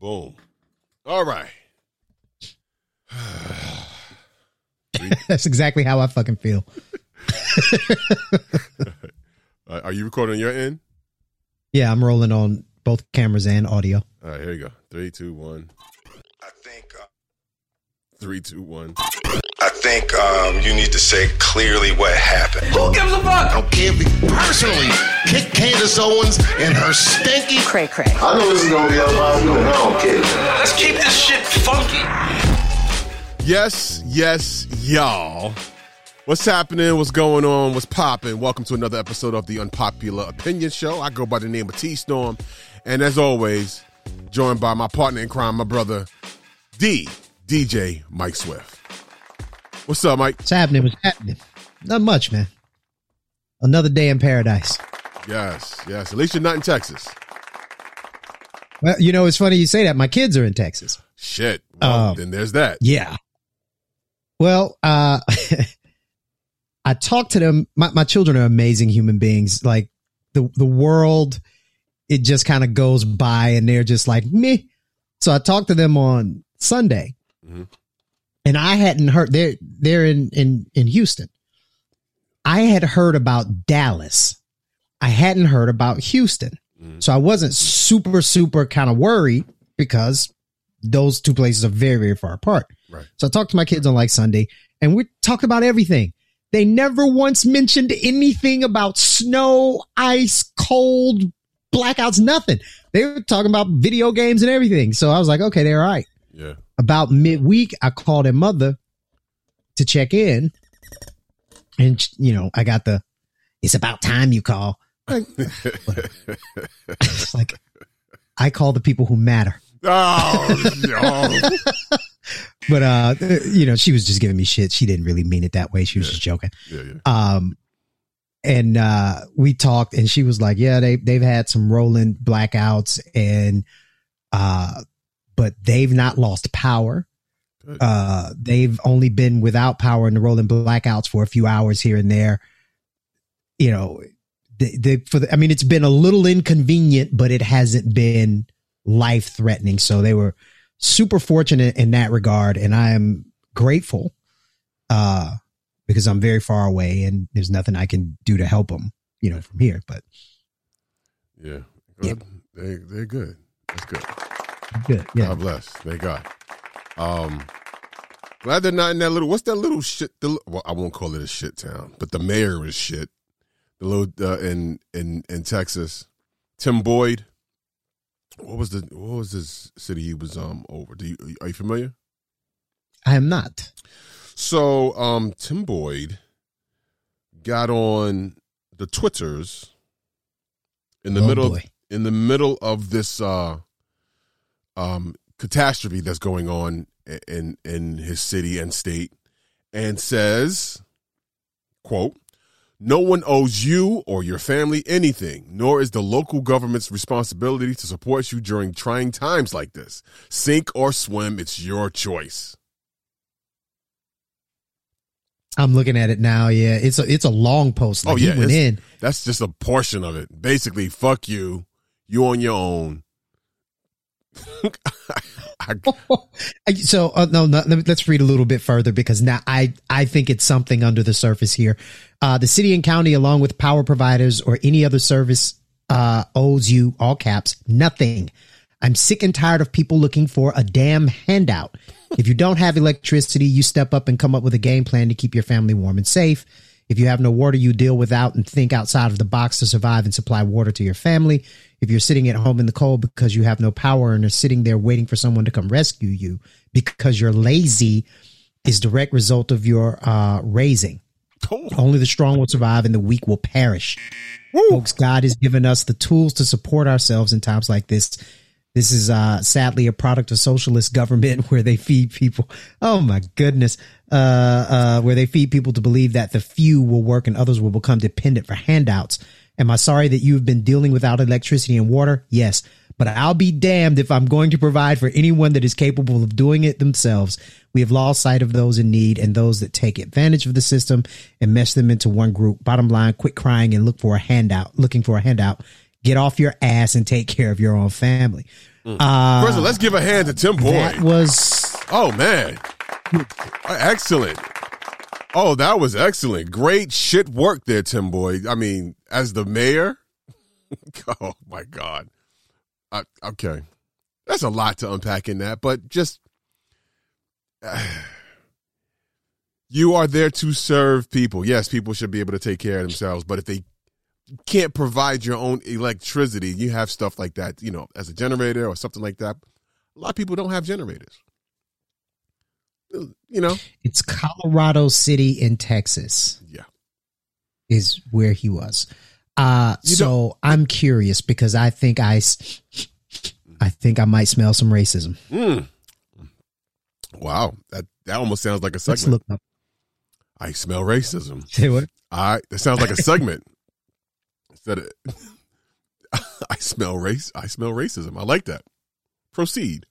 Boom. All right. That's exactly how I fucking feel. Uh, are you recording on your end? Yeah, I'm rolling on both cameras and audio. All right, here you go. Three, two, one. I think uh, Three, two, one. I think um, you need to say clearly what happened. Who gives a fuck? I don't care if personally Kick Candace Owens and her stinky. Cray cray. I know this is gonna be a lot good. I don't care. Let's keep this shit funky. Yes, yes, y'all. What's happening? What's going on? What's popping? Welcome to another episode of the Unpopular Opinion Show. I go by the name of T Storm, and as always, joined by my partner in crime, my brother D DJ Mike Swift. What's up, Mike? What's happening? What's happening? Not much, man. Another day in paradise. Yes, yes. At least you're not in Texas. Well, you know, it's funny you say that. My kids are in Texas. Shit. Well, Um, then there's that. Yeah. Well, uh, I talked to them. My, my children are amazing human beings. Like the, the world, it just kind of goes by and they're just like me. So I talked to them on Sunday Mhm. And I hadn't heard they're, they're in, in, in Houston. I had heard about Dallas. I hadn't heard about Houston. Mhm. So I wasn't super, super kind of worried because those two places are very, very far apart. Right. So I talked to my kids on like Sunday and we talked about everything. They never once mentioned anything about snow, ice, cold, blackouts, nothing. They were talking about video games and everything. So I was like, okay, they're all right. Yeah. About midweek, I called her mother to check in. And, you know, I got the, it's about time you call. Like, it's like, I call the people who matter. oh, no. But, uh, you know, she was just giving me shit. She didn't really mean it that way. She was Yeah. just joking. Yeah, yeah. Um, and uh, we talked, and she was like, "Yeah, they they've had some rolling blackouts, and uh, but they've not lost power. Uh, they've only been without power in the rolling blackouts for a few hours here and there. You know, they, they for the, I mean, it's been a little inconvenient, but it hasn't been life threatening. So they were super fortunate in that regard, and I am grateful. Uh, because I'm very far away and there's nothing I can do to help them, you know, from here. But Yeah. Yeah. They, they're good. That's good. Good, yeah. God bless. Thank God. Um, glad they're not in that little. What's that little shit? The, well, I won't call it a shit town, but the mayor is shit. The little uh, in in in Texas, Tim Boyd. What was the what was this city he was um over? Do you are you familiar? I am not. So um Tim Boyd got on the Twitters in the Oh, middle boy. in the middle of this uh um catastrophe that's going on in in his city and state and says quote no one owes you or your family anything, nor is the local government's responsibility to support you during trying times like this. Sink or swim, it's your choice. I'm looking at it now. Yeah, it's a it's a long post. Like Oh, yeah, he went in. That's just a portion of it. Basically, fuck you. You on your own. So uh, no, no, let, let's read a little bit further because now I I think it's something under the surface here. Uh, the city and county, along with power providers or any other service, uh, owes you all caps nothing. I'm sick and tired of people looking for a damn handout. If you don't have electricity, you step up and come up with a game plan to keep your family warm and safe. If you have no water, you deal without and think outside of the box to survive and supply water to your family. If you're sitting at home in the cold because you have no power and are sitting there waiting for someone to come rescue you because you're lazy is direct result of your uh, raising. Only the strong will survive and the weak will perish. Folks, God has given us the tools to support ourselves in times like this. This is uh, sadly a product of socialist government where they feed people. Oh my goodness. Uh, uh, where they feed people to believe that the few will work and others will become dependent for handouts. Am I sorry that you've been dealing without electricity and water? Yes. But I'll be damned if I'm going to provide for anyone that is capable of doing it themselves. We have lost sight of those in need and those that take advantage of the system and mesh them into one group. Bottom line, quit crying and look for a handout, looking for a handout. Get off your ass and take care of your own family. Uh, First of all, let's give a hand to Tim Boyd. that was Oh man, excellent. Oh, that was excellent. Great shit work there, Tim Boyd. I mean, as the mayor. oh my god. I, okay, that's a lot to unpack in that, but just you are there to serve people. Yes, people should be able to take care of themselves, but if they can't provide your own electricity, you have stuff like that, you know, as a generator or something like that. A lot of people don't have generators. You know, it's Colorado City in Texas yeah. is where he was. Uh, You so I'm curious because I think I, I think I might smell some racism. Mm. Wow, that that almost sounds like a Let's segment. I smell racism. Say what? I that sounds like a segment. Of I smell race. I smell racism. I like that. Proceed.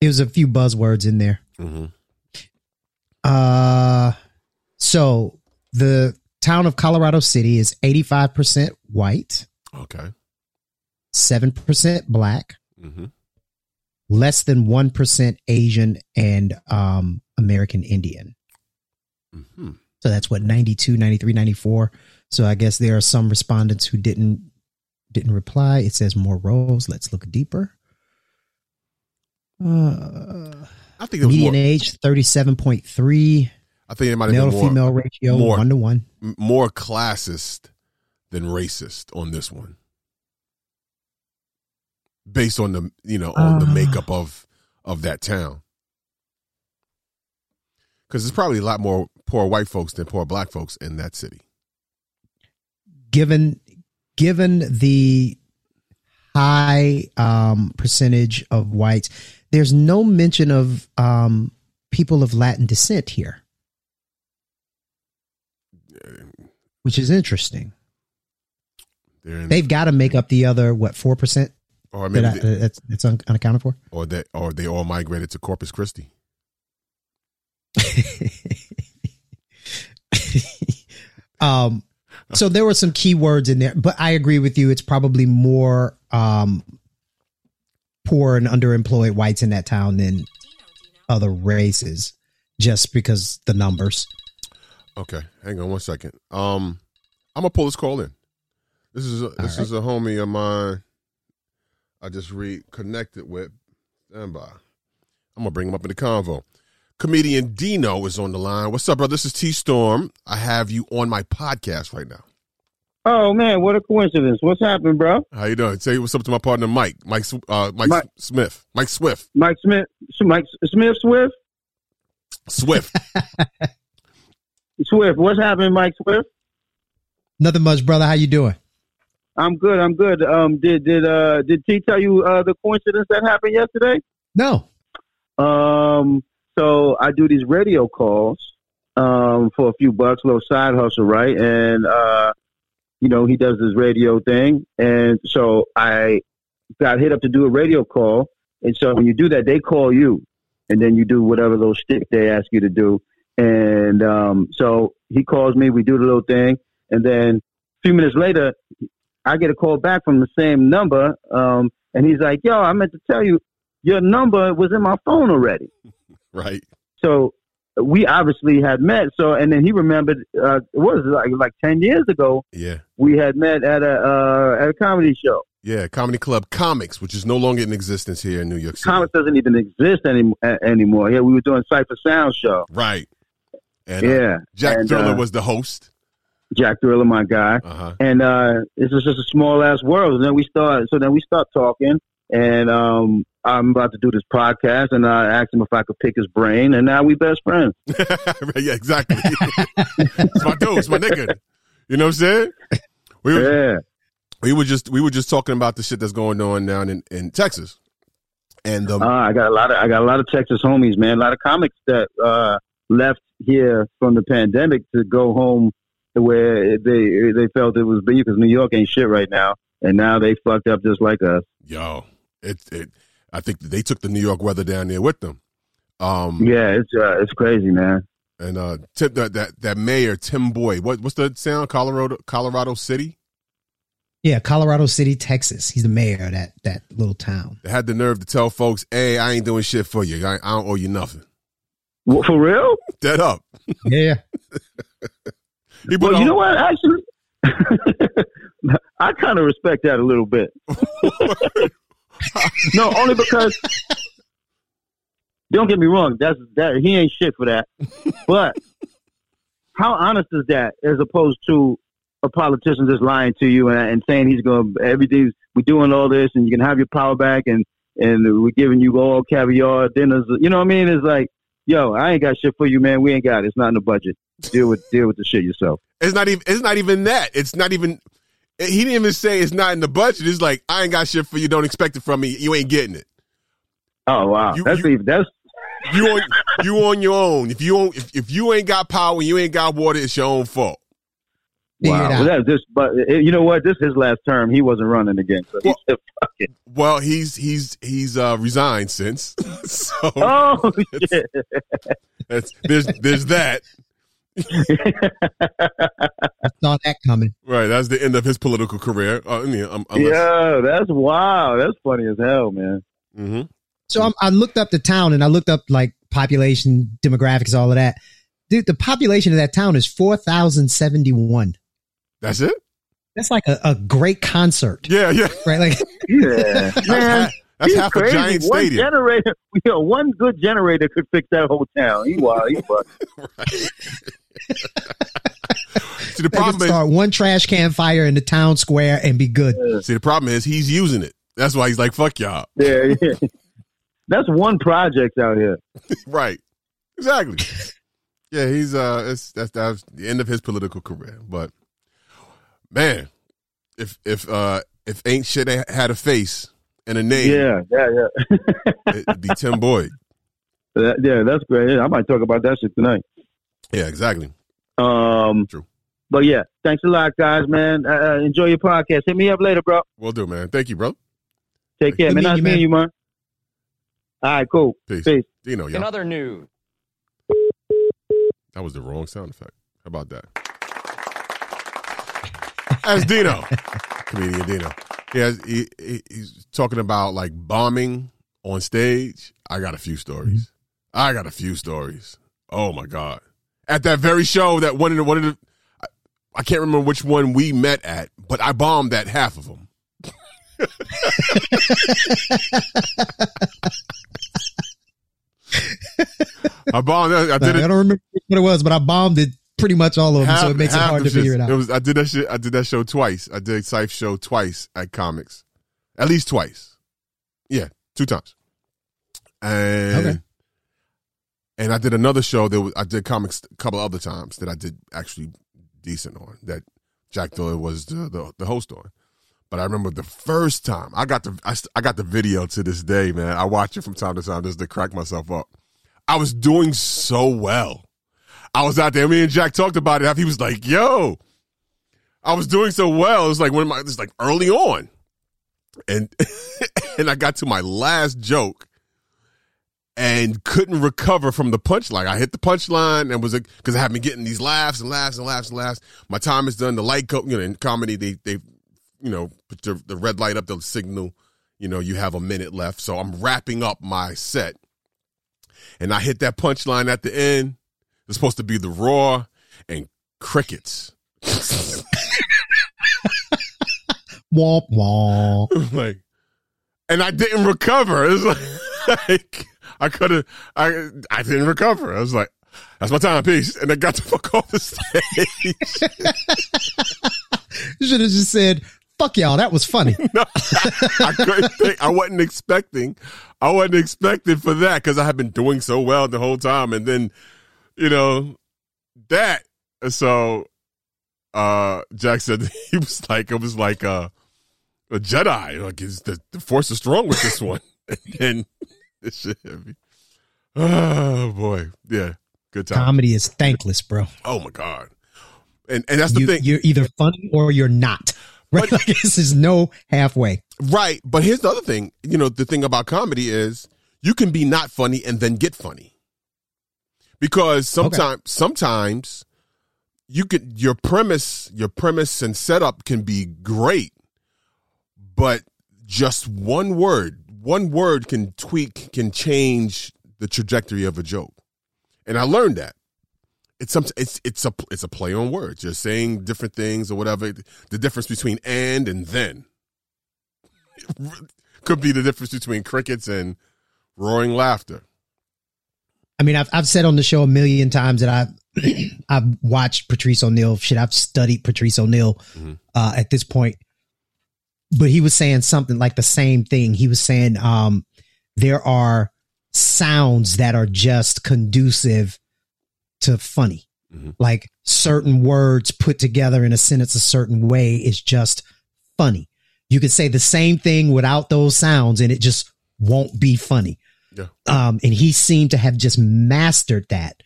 There's a few buzzwords in there. hmm Uh, so the town of Colorado City is 85% white, Okay. 7% black, hmm less than 1% Asian and um, American Indian. hmm So that's what 92, 93, 94. So I guess there are some respondents who didn't didn't reply. It says more roles. Let's look deeper. Uh, I think it was median more. age 37.3 I think it might have male more female ratio more. 1 to 1. more classist than racist on this one, based on the you know on the Uh. makeup of of that town. Because there's probably a lot more poor white folks than poor black folks in that city. Given given the high um, percentage of whites, there's no mention of um, people of Latin descent here, which is interesting. In, They've got to make up the other what four percent or maybe that I, they, that's that's un, unaccounted for. or they or they all migrated to Corpus Christi. um, so there were some key words in there, but I agree with you. It's probably more um, poor and underemployed whites in that town than other races, just because the numbers. Okay, hang on one second. Um, I'm gonna pull this call in. This is a, this is a homie of mine. I just reconnected with. Stand by. I'm gonna bring him up in the convo. Comedian Dino is on the line. What's up, bro? This is T Storm. I have you on my podcast right now. Oh man, what a coincidence! What's happening, bro? How you doing? Say what's up to my partner Mike, Mike, Sw- uh, Mike, Mike. Smith, Mike Swift, Mike Smith, Mike Smith Swift, Swift. Swift. What's happening, Mike Swift? Nothing much, brother. How you doing? I'm good. I'm good. Um, did did uh did T tell you uh the coincidence that happened yesterday? No. Um, so I do these radio calls um for a few bucks, little side hustle, right? And uh, you know, he does this radio thing, and so I got hit up to do a radio call, and so when you do that, they call you, and then you do whatever little stick they ask you to do, and um, so he calls me, we do the little thing, and then a few minutes later, I get a call back from the same number, um, and he's like, "Yo, I meant to tell you, your number was in my phone already." Right. So we obviously had met. So and then he remembered uh, it was like like ten years ago Yeah. we had met at a uh, at a comedy show. Yeah. Comedy Club Comix, which is no longer in existence here in New York City. Comix doesn't even exist any, anymore. Yeah, we were doing Cipha Sound show. Right. And uh, Yeah, Jack and, Thriller uh, was the host. Jack Thriller, my guy. Uh huh. and uh this is just a small ass world. And then we start so then we start talking and um I'm about to do this podcast and I asked him if I could pick his brain and now we best friends. yeah, exactly. it's my dude, it's my nigga. You know what I'm saying? We were, Yeah. we were just we were just talking about the shit that's going on down in, in Texas. And um, Uh, I got a lot of I got a lot of Texas homies, man. A lot of comics that uh left here from the pandemic to go home to where they they felt it was because New York ain't shit right now. And now they fucked up just like us. yo, it it I think they took the New York weather down there with them. Um Yeah, it's uh, it's crazy, man. and uh Tim, that, that that mayor Tim Boyd, what what's the sound? Colorado Colorado City? Yeah, Colorado City, Texas. He's the mayor of that that little town. They had the nerve to tell folks, "Hey, I ain't doing shit for you. I, I don't owe you nothing." What, For real? Dead up. Yeah. He put Well, you know what? Actually, I kind of respect that a little bit. no, only because don't get me wrong. That's that he ain't shit for that. But how honest is that, as opposed to a politician just lying to you and, and saying he's going to everything's we're doing all this and you can have your power back and and we're giving you all caviar dinners. You know what I mean? It's like, yo, I ain't got shit for you, man. We ain't got it. It's not in the budget. Deal with deal with the shit yourself. It's not even. It's not even that. It's not even. He didn't even say it's not in the budget. It's like I ain't got shit for you. Don't expect it from me. You ain't getting it. Oh wow, You- that's you- even that's You on you on your own. If you don't, if, if you ain't got power, and you ain't got water. It's your own fault. Wow. Well, that's just, but uh, you know what? This is his last term. He wasn't running again, so Well- said, "Fuck it." Well, he's he's he's uh, resigned since. so Oh shit! that's, there's there's that. Saw that coming. Right. That's the end of his political career. Uh, yeah, um, unless, yeah, that's wow. That's funny as hell, man. Mhm. So I'm, I looked up the town and I looked up like population, demographics, all of that. Dude, the population of that town is 4,071. That's it. That's like a, a great concert, Yeah, yeah. right? Like, Yeah, That's, man. half, that's he's half crazy. a giant one stadium. generator, you know, one good generator could fix that whole town. He wild. He wild. See, the they could problem is, start one trash can fire in the town square and be good. see, the problem is he's using it. That's why he's like, "Fuck y'all." Yeah, yeah. That's one project out here. Right. Exactly. yeah, he's uh it's that's that's the end of his political career. But man, if if uh if ain't shit had a face and a name, Yeah, yeah, yeah. it'd be Tim Boyd. That- yeah, that's great. Yeah, I might talk about that shit tonight. Yeah, exactly. Um, True. But yeah, thanks a lot, guys, man. Uh, uh, enjoy your podcast. Hit me up later, bro. We'll do, man. Thank you, bro. Take care, Good man. meeting Nice you, meeting man. you, man. All right, cool. Peace. Peace. Dino, In yeah. other news. That was the wrong sound effect. How about that? That's Dino, comedian Dino. He has, he, he- he's talking about like bombing on stage. I got a few stories. I got a few stories. Oh my god! At that very show, that one of the one of the, I, I can't remember which one we met at, but I bombed that half of them. I bombed. I I did it. don't remember what it was, but I bombed it pretty much all of them, so it makes it hard to figure shits. it out. It was I did that shit. I did that show twice. I did Syfe show twice at comics, at least twice. Yeah, two times. And Okay. And I did another show that was, I did comics a couple other times that I did actually decent on. That Jack Doyle was the, the the host on. But I remember the first time I got the I, I got the video to this day, man. I watch it from time to time just to crack myself up. I was doing so well. I was out there. Me and Jack talked about it. He was like, "Yo, I was doing so well." It was like of my, it's like early on, and and I got to my last joke, and couldn't recover from the punchline. I hit the punchline and was it because I had been getting these laughs and laughs and laughs and laughs. My time is done. The light go, you know, in comedy they they, you know, put the, the red light up, the signal. You know, you have a minute left, so I'm wrapping up my set, and I hit that punchline at the end. It's supposed to be the roar and crickets. Womp womp. like, and I didn't recover. It's like, like I could have, I, I didn't recover. I was like, that's my time, peace. And I got the fuck off the stage. You should have just said, fuck y'all, that was funny. no, I couldn't think, I wasn't expecting, I wasn't expecting for that because I had been doing so well the whole time. And then, you know, that. So, uh, Jack said he was like, it was like, uh, a Jedi. Like, is the, the force is strong with this one. and this shit heavy. Oh boy. Yeah. Good time. Comedy is thankless, bro. Oh my God. And and that's the You, thing. you're either funny or you're not. Right? Like, this is no halfway. Right. But here's the other thing. You know, the thing about comedy is you can be not funny and then get funny. Because sometimes sometimes you could your premise, your premise and setup can be great. but just one word, one word can tweak, can change the trajectory of a joke. And I learned that. It's some it's it's a it's a play on words. You're saying different things or whatever. The difference between and and then could be the difference between crickets and roaring laughter. I mean, I've I've said on the show a million times that I've I've watched Patrice O'Neal. Shit, I've studied Patrice O'Neal uh, at this point. But he was saying something like the same thing. He was saying um, there are sounds that are just conducive to funny. Like certain words put together in a sentence a certain way is just funny. You could say the same thing without those sounds and it just won't be funny. Yeah. Um, and he seemed to have just mastered that.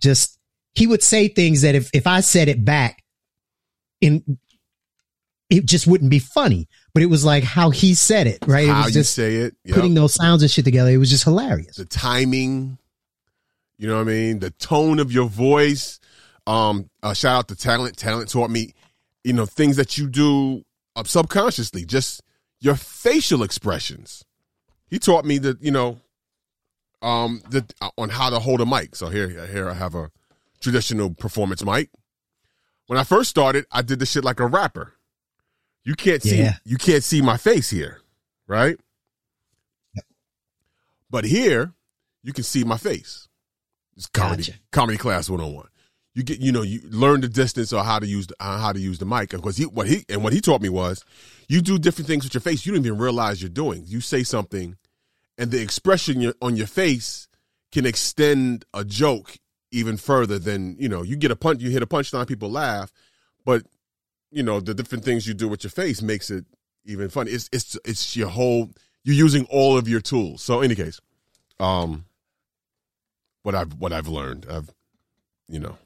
Just he would say things that if if I said it back, in it just wouldn't be funny. But it was like how he said it, right? it How was you just say it, yep. putting those sounds and shit together. It was just hilarious. the timing, you know what I mean? The tone of your voice. Um, uh, shout out to Talent. Talent taught me, you know, things that you do uh, subconsciously, just your facial expressions. He taught me that, you know, um, the, uh, on how to hold a mic. So here, here I have a traditional performance mic. When I first started, I did the shit like a rapper. You can't see, Yeah. you can't see my face here, right? But here, you can see my face. It's comedy, Gotcha. comedy class one on one. You get, you know, you learn the distance or how to use the, uh, how to use the mic. Because he, what he and what he taught me was, you do different things with your face. You don't even realize you're doing. You say something, and the expression on your face can extend a joke even further than you know. You get a punch, you hit a punchline, people laugh, but you know the different things you do with your face makes it even funny. It's it's it's your whole. You're using all of your tools. So, in any case, um, what I've what I've learned, I've you know,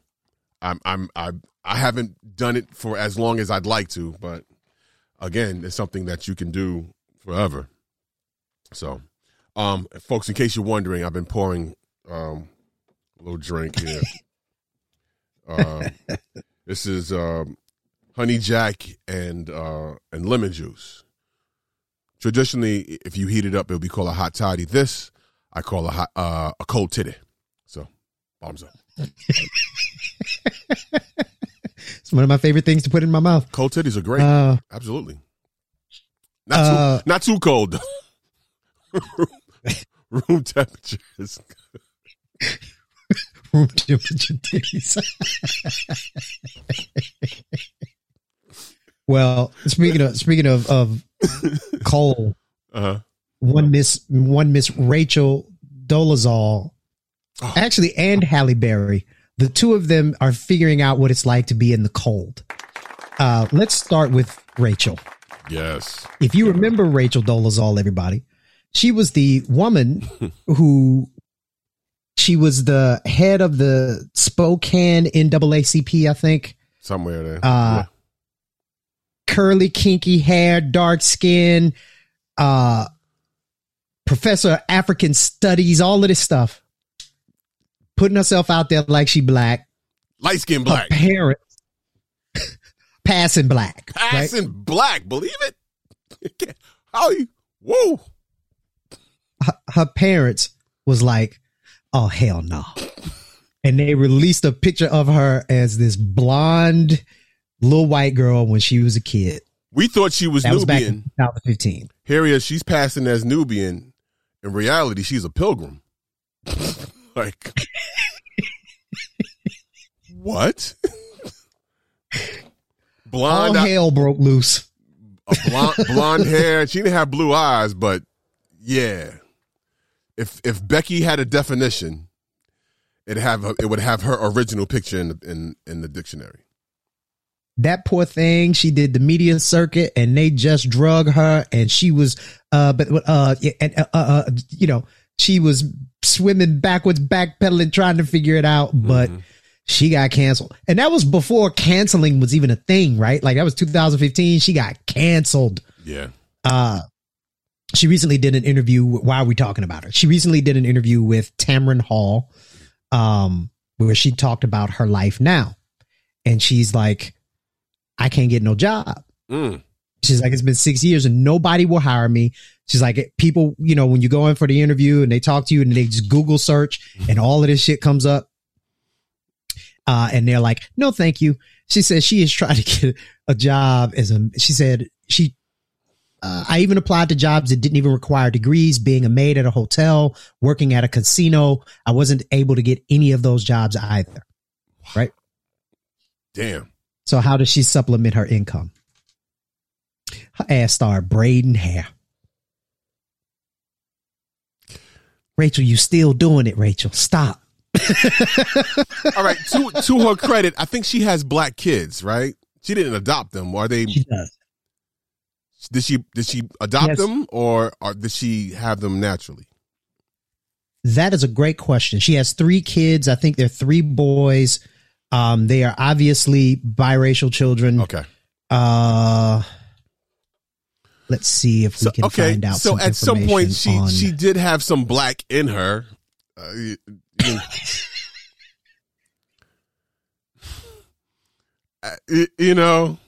I'm I'm I I haven't done it for as long as I'd like to, but again, it's something that you can do forever. So, um, folks, in case you're wondering, I've been pouring um a little drink here. um, this is um, honey jack and uh, and lemon juice. Traditionally, if you heat it up, it'll be called a hot toddy. This I call a hot uh, a cold titty. So, bombs up. It's one of my favorite things to put in my mouth. Cold titties are great. Uh, Absolutely. Not Uh, too not too cold. though. Room temperature is room temperature titties. Well, speaking of speaking of of Cole, uh one miss one miss Rachel Dolezal, actually, and Halle Berry. The two of them are figuring out what it's like to be in the cold. Uh, let's start with Rachel. yes. If you remember Rachel Dolezal, everybody, she was the woman who she was the head of the Spokane NAACP, I think. Somewhere there. Uh, curly, kinky hair, dark skin, uh, professor of African studies, all of this stuff. Putting herself out there like she black. Light skin Her black. parents passing black. right? Passing black. Believe it? How you whoa. her, her parents was like, "Oh hell no," and they released a picture of her as this blonde little white girl when she was a kid. We thought she was That was back in 2015. Here he is, she's passing as Nubian. In reality, she's a pilgrim. like what? All blonde, hell broke loose. a blonde, blonde hair. She didn't have blue eyes, but yeah. If if Becky had a definition, it have it would have her original picture in the, in in the dictionary. That poor thing, she did the media circuit and they just drug her and she was, uh, but, uh, and, uh, uh, you know, she was swimming backwards, backpedaling, trying to figure it out, but she got canceled. And that was before canceling was even a thing, right? Like that was 2015. She got canceled. Yeah. Uh, she recently did an interview. Why are we talking about her? She recently did an interview with Tamron Hall, um, where she talked about her life now. And she's like, I can't get no job. Mm. She's like, it's been six years and nobody will hire me. She's like, people, you know, when you go in for the interview and they talk to you and they just Google search and all of this shit comes up. Uh, and they're like, no, thank you. She says she is trying to get a job as a, she said she, uh, I even applied to jobs that didn't even require degrees, being a maid at a hotel, working at a casino. I wasn't able to get any of those jobs either. Right. Damn. So how does she supplement her income? Her ass started braiding hair. Rachel, you still doing it, Rachel. Stop. All right. To to her credit, I think she has black kids, right? She didn't adopt them. Are they? She does. Did she did she adopt Yes. them or, or did she have them naturally? That is a great question. She has three kids. I think they're three boys. Um, they are obviously biracial children. Okay. Uh, let's see if we So can okay. find out. So at some point, she on- she did have some black in her. Uh, you- you- Uh, you- you know,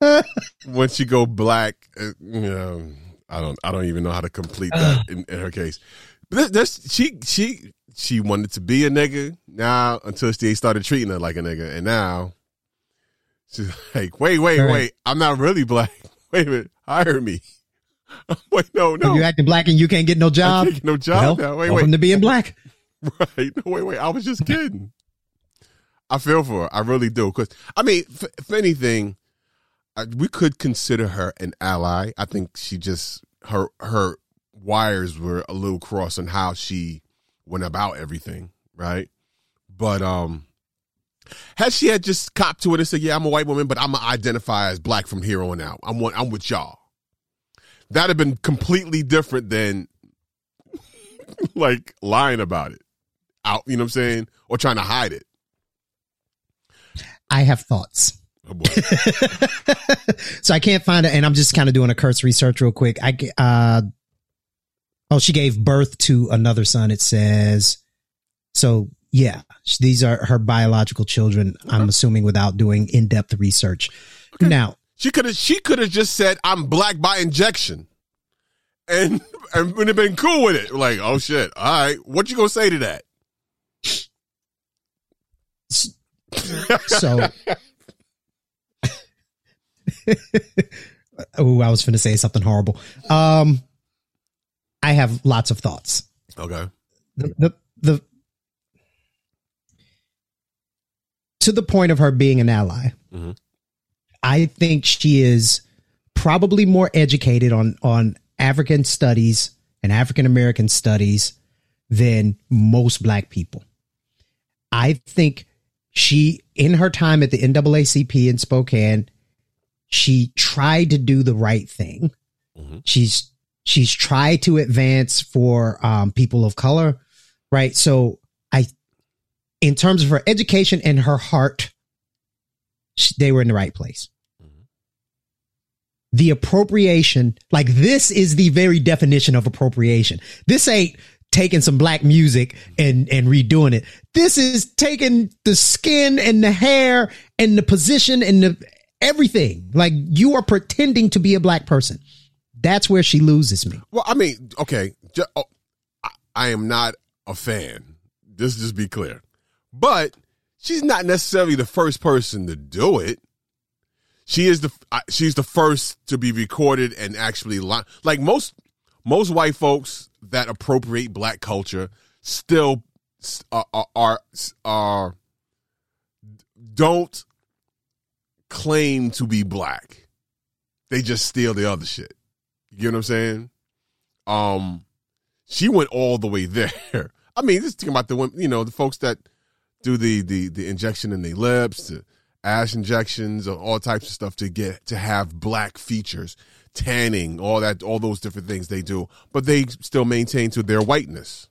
once you go black, uh, you know, I don't I don't even know how to complete that in, in her case. But this, this she she she wanted to be a nigga now until they started treating her like a nigga, and now she's like, wait, wait, Right. wait, I'm not really black. Wait a minute, hire me. wait, no, no, you acting black and you can't get no job. get no job Well, now. Wait, wait, to being black. right? No, wait, wait. I was just kidding. I feel for her. I really do. Because I mean, if, if anything, I, we could consider her an ally. I think she just her her wires were a little crossed on how she went about everything, right? But um, had she had just copped to it and said, "Yeah, I'm a white woman, but I'm gonna identify as black from here on out. I'm one, I'm with y'all." That'd have been completely different than like lying about it out. You know what I'm saying? Or trying to hide it. I have thoughts. Oh boy. so I can't find it, and I'm just kind of doing a cursory search real quick. I uh, oh, she gave birth to another son. It says so. Yeah, these are her biological children. I'm assuming without doing in depth research. Now, She could have she could have just said, I'm black by injection. And and would have been cool with it. Like, oh shit. All right. What you gonna say to that? so. oh, I was going to say something horrible. Um, I have lots of thoughts. Okay. the, the the to the point of her being an ally Mhm. i think she is probably more educated on on african studies and african american studies than most black people i think she in her time at the naacp in spokane she tried to do the right thing Mhm. she's she's tried to advance for um, people of color right? So i in terms of her education and her heart sh- they were in the right place. The appropriation like this is the very definition of appropriation. This ain't taking some black music and and redoing it. This is taking the skin and the hair and the position and the everything. Like you are pretending to be a black person that's where she loses me Well, I mean, okay. Ju- oh, I, I am not a fan. Just just be clear. But she's not necessarily the first person to do it. She is the she's the first to be recorded and actually li- like most most white folks that appropriate black culture still are, are, are don't claim to be black. They just steal the other shit. You know what I'm saying? Um, she went all the way there. I mean, just thinking about the women, you know, the folks that do the the the injection in their lips, the ash injections, all types of stuff to get to have black features, tanning, all that, all those different things they do, but they still maintain to their whiteness.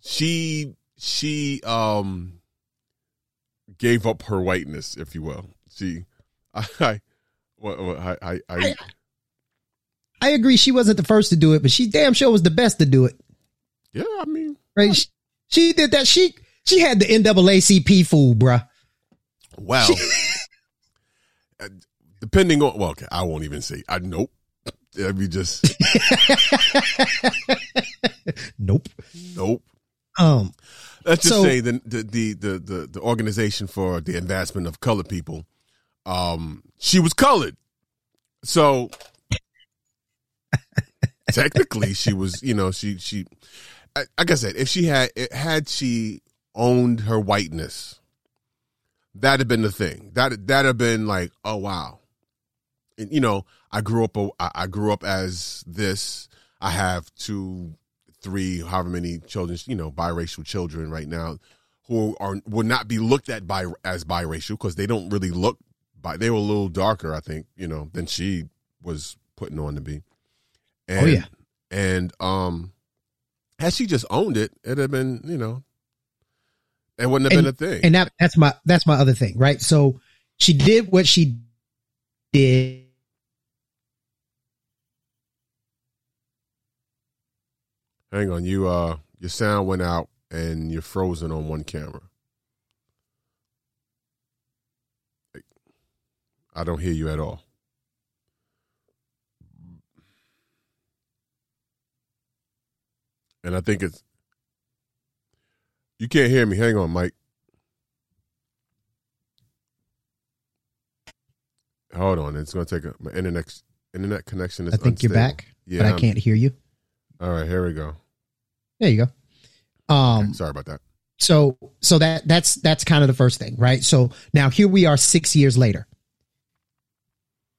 She she um gave up her whiteness, if you will. She I I what, what, I, I, I I agree she wasn't the first to do it, but she damn sure was the best to do it. yeah, I mean, Right? She, she did that. She she had the NAACP fool, bruh. well, uh, depending on well, okay, I won't even say. I nope. That'd be just Nope. nope. Um. Let's just So- say the, the the the the the organization for the advancement of colored people. Um, she was colored, so technically she was. You know, she she. I- Like I said, if she had had she owned her whiteness, that'd have been the thing. That that'd have been like, oh wow, and, you know, I grew up. I grew up as this. I have two, three, however many children, you know, biracial children right now, who are would not be looked at by as biracial because they don't really look. They were a little darker, I think, you know, than she was putting on to be. And, Oh, yeah. and um, had she just owned it, it'd have been, you know, it wouldn't have been a thing. And that that's my that's my other thing, right? So she did what she did. Hang on, you uh your sound went out and you're frozen on one camera. I don't hear you at all. And I think it's you can't hear me. Hang on, Mike. Hold on, it's gonna take a my internet internet connection is I think you're back, Yeah, but I I'm- can't hear you. All right, here we go. There you go. Um. Okay, sorry about that. so so that that's that's kind of the first thing right so now here we are six years later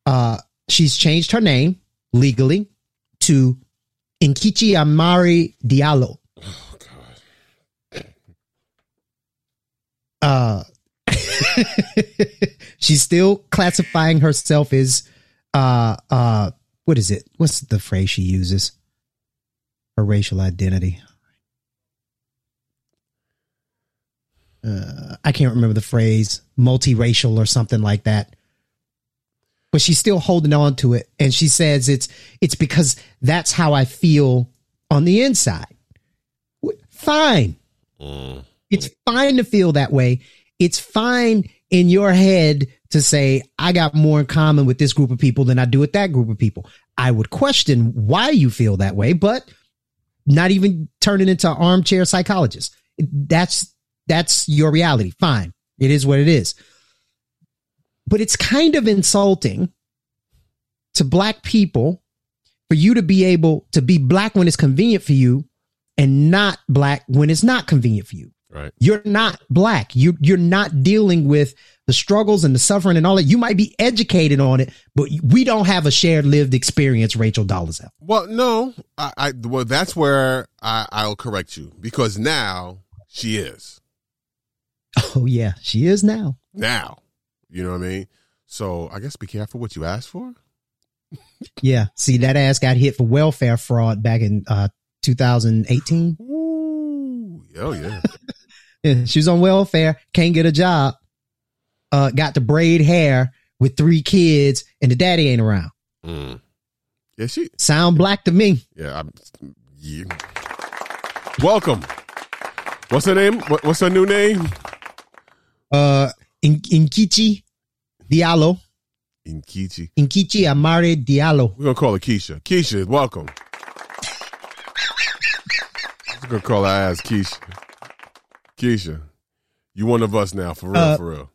uh she's changed her name legally to Nkechi Amare Diallo. Oh God. uh she's still classifying herself as uh uh what is it? What's the phrase she uses? Her racial identity. Uh i can't remember the phrase multiracial or something like that but she's still holding on to it and she says it's it's because that's how i feel on the inside fine mm. it's fine to feel that way. It's fine in your head to say, I got more in common with this group of people than I do with that group of people. I would question why you feel that way, but not even turning into armchair psychologist. That's, that's your reality. Fine. It is what it is. But it's kind of insulting to black people for you to be able to be black when it's convenient for you and not black when it's not convenient for you. Right. You're not black. You you're not dealing with the struggles and the suffering and all that. You might be educated on it, but we don't have a shared lived experience. Rachel Dolezal. Well, no, I, I well that's where I, I'll correct you because now she is Oh yeah, she is now. now. You know what I mean? So I guess be careful what you ask for. Yeah. See, that ass got hit for welfare fraud back in uh 2018. Ooh, oh yeah. Yeah, she was on welfare, can't get a job. Uh, got to braid hair with three kids, and the daddy ain't around. Mm. Yeah, she. Sound black to me. Yeah, I'm. Yeah. Welcome. What's her name? What, what's her new name? Uh, In- Nkechi Diallo. Nkechi. Nkechi Amare Diallo. We're gonna call her Keisha. Keisha, welcome. We're gonna call her ass Keisha. Keisha, you one of us now, for real, Uh, for real.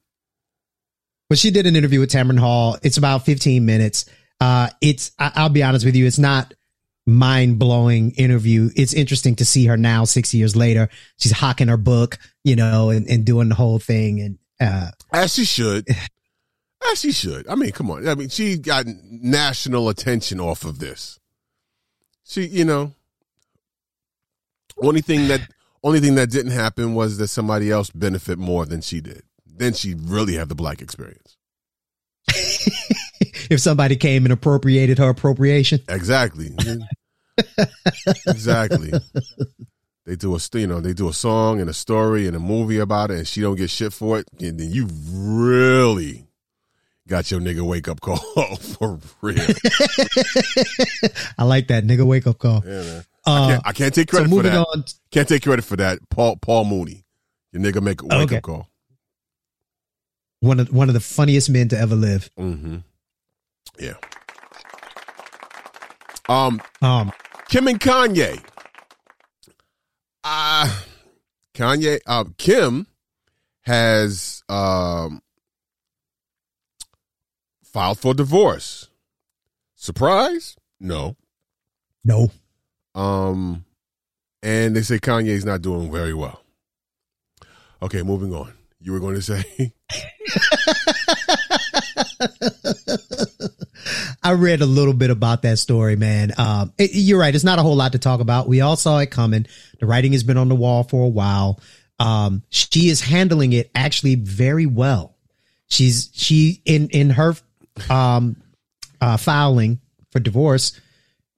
But she did an interview with Tamron Hall. It's about 15 minutes. Uh, it's, I, I'll be honest with you, it's not mind blowing interview. It's interesting to see her now, six years later. She's hawking her book, you know, and, and doing the whole thing. And, uh, As she should. As she should. I mean, come on. I mean, she got national attention off of this. She, you know, only thing that only thing that didn't happen was that somebody else benefit more than she did. Then she really have the black experience. if somebody came and appropriated her appropriation, Exactly. exactly. They do a you know they do a song and a story and a movie about it, and she don't get shit for it, and then you really got your nigga wake up call for real. I like that nigga wake up call. Yeah, man. I Uh, can't, I can't take so credit for that. on, Can't take credit for that. Paul Paul Mooney, your nigga make a wake Okay. up call. One of one of the funniest men to ever live. Mm-hmm. Yeah. Um, Um, Kim and Kanye. Uh Kanye, uh, Kim has um filed for divorce. Surprise? No. no. Um, and they say Kanye's not doing very well. Okay, moving on. You were going to say? I read a little bit about that story, man. Um, it- you're right. It's not a whole lot to talk about. We all saw it coming. The writing has been on the wall for a while. Um, she is handling it actually very well. She's she in in her um uh filing for divorce.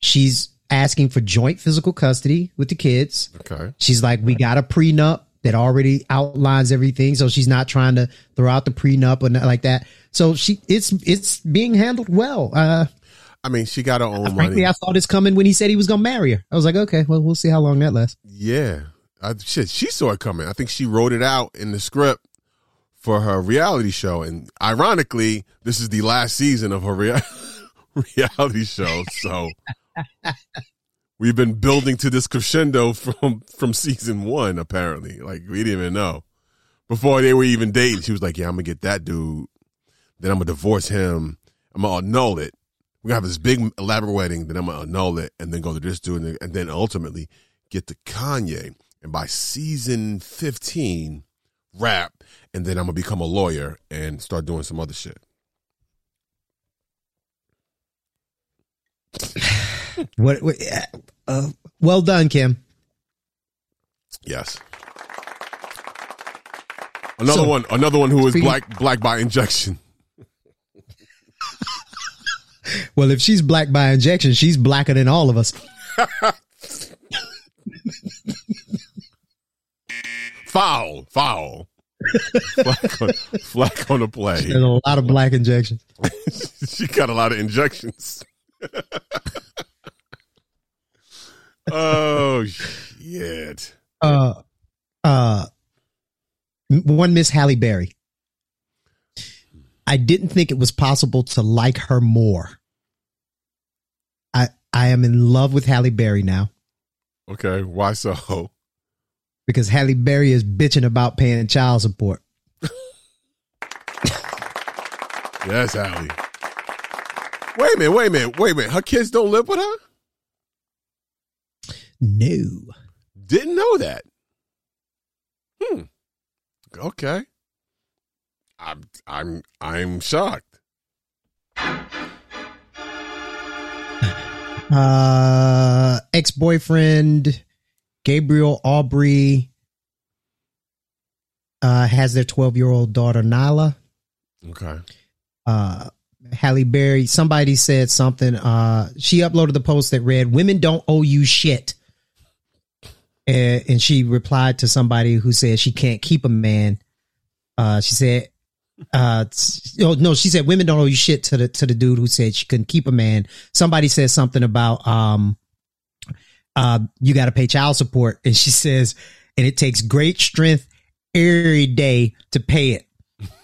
She's asking for joint physical custody with the kids. Okay. She's like, we got a prenup that already outlines everything, so she's not trying to throw out the prenup or nothing like that. So she, it's it's being handled well. Uh, I mean, she got her own frankly, money. I saw this coming when he said he was gonna marry her. I was like, okay, well, we'll see how long that lasts. Yeah. I, shit, she saw it coming. I think she wrote it out in the script for her reality show. And ironically, this is the last season of her rea- reality show. So we've been building to this crescendo from, from season one, apparently. Like, we didn't even know. Before they were even dating, she was like, yeah, I'm to get that dude. Then I'm to divorce him. I'm to annul it. We're to have this big elaborate wedding. Then I'm to annul it and then go to this dude. And then, ultimately get to Kanye. And by season 15, rap. And then I'm to become a lawyer and start doing some other shit. What? what uh, well done, Kim. Yes. Another So- one, another one who is black, black by injection. Well, if she's black by injection, she's blacker than all of us. Foul, foul. flag, on, flag on the play. There's a lot of black injections. she got a lot of injections. Oh shit! Uh, uh, one Miss Halle Berry. I didn't think it was possible to like her more. I I am in love with Halle Berry now Okay, why so? because Halle Berry is bitching about paying child support. Yes, Allie. Wait a minute, wait a minute, wait a minute. Her kids don't live with her? No. Didn't know that. Hmm. Okay. I'm I'm I'm shocked. Uh, ex boyfriend Gabriel Aubry uh, has their 12 year old daughter Nyla. Okay. uh Halle Berry, somebody said something. Uh she uploaded the post that read, Women don't owe you shit. And, and she replied to somebody who said she can't keep a man. Uh she said uh oh, no, she said women don't owe you shit to the to the dude who said she couldn't keep a man. Somebody said something about um uh you gotta pay child support. And she says, and it takes great strength every day to pay it.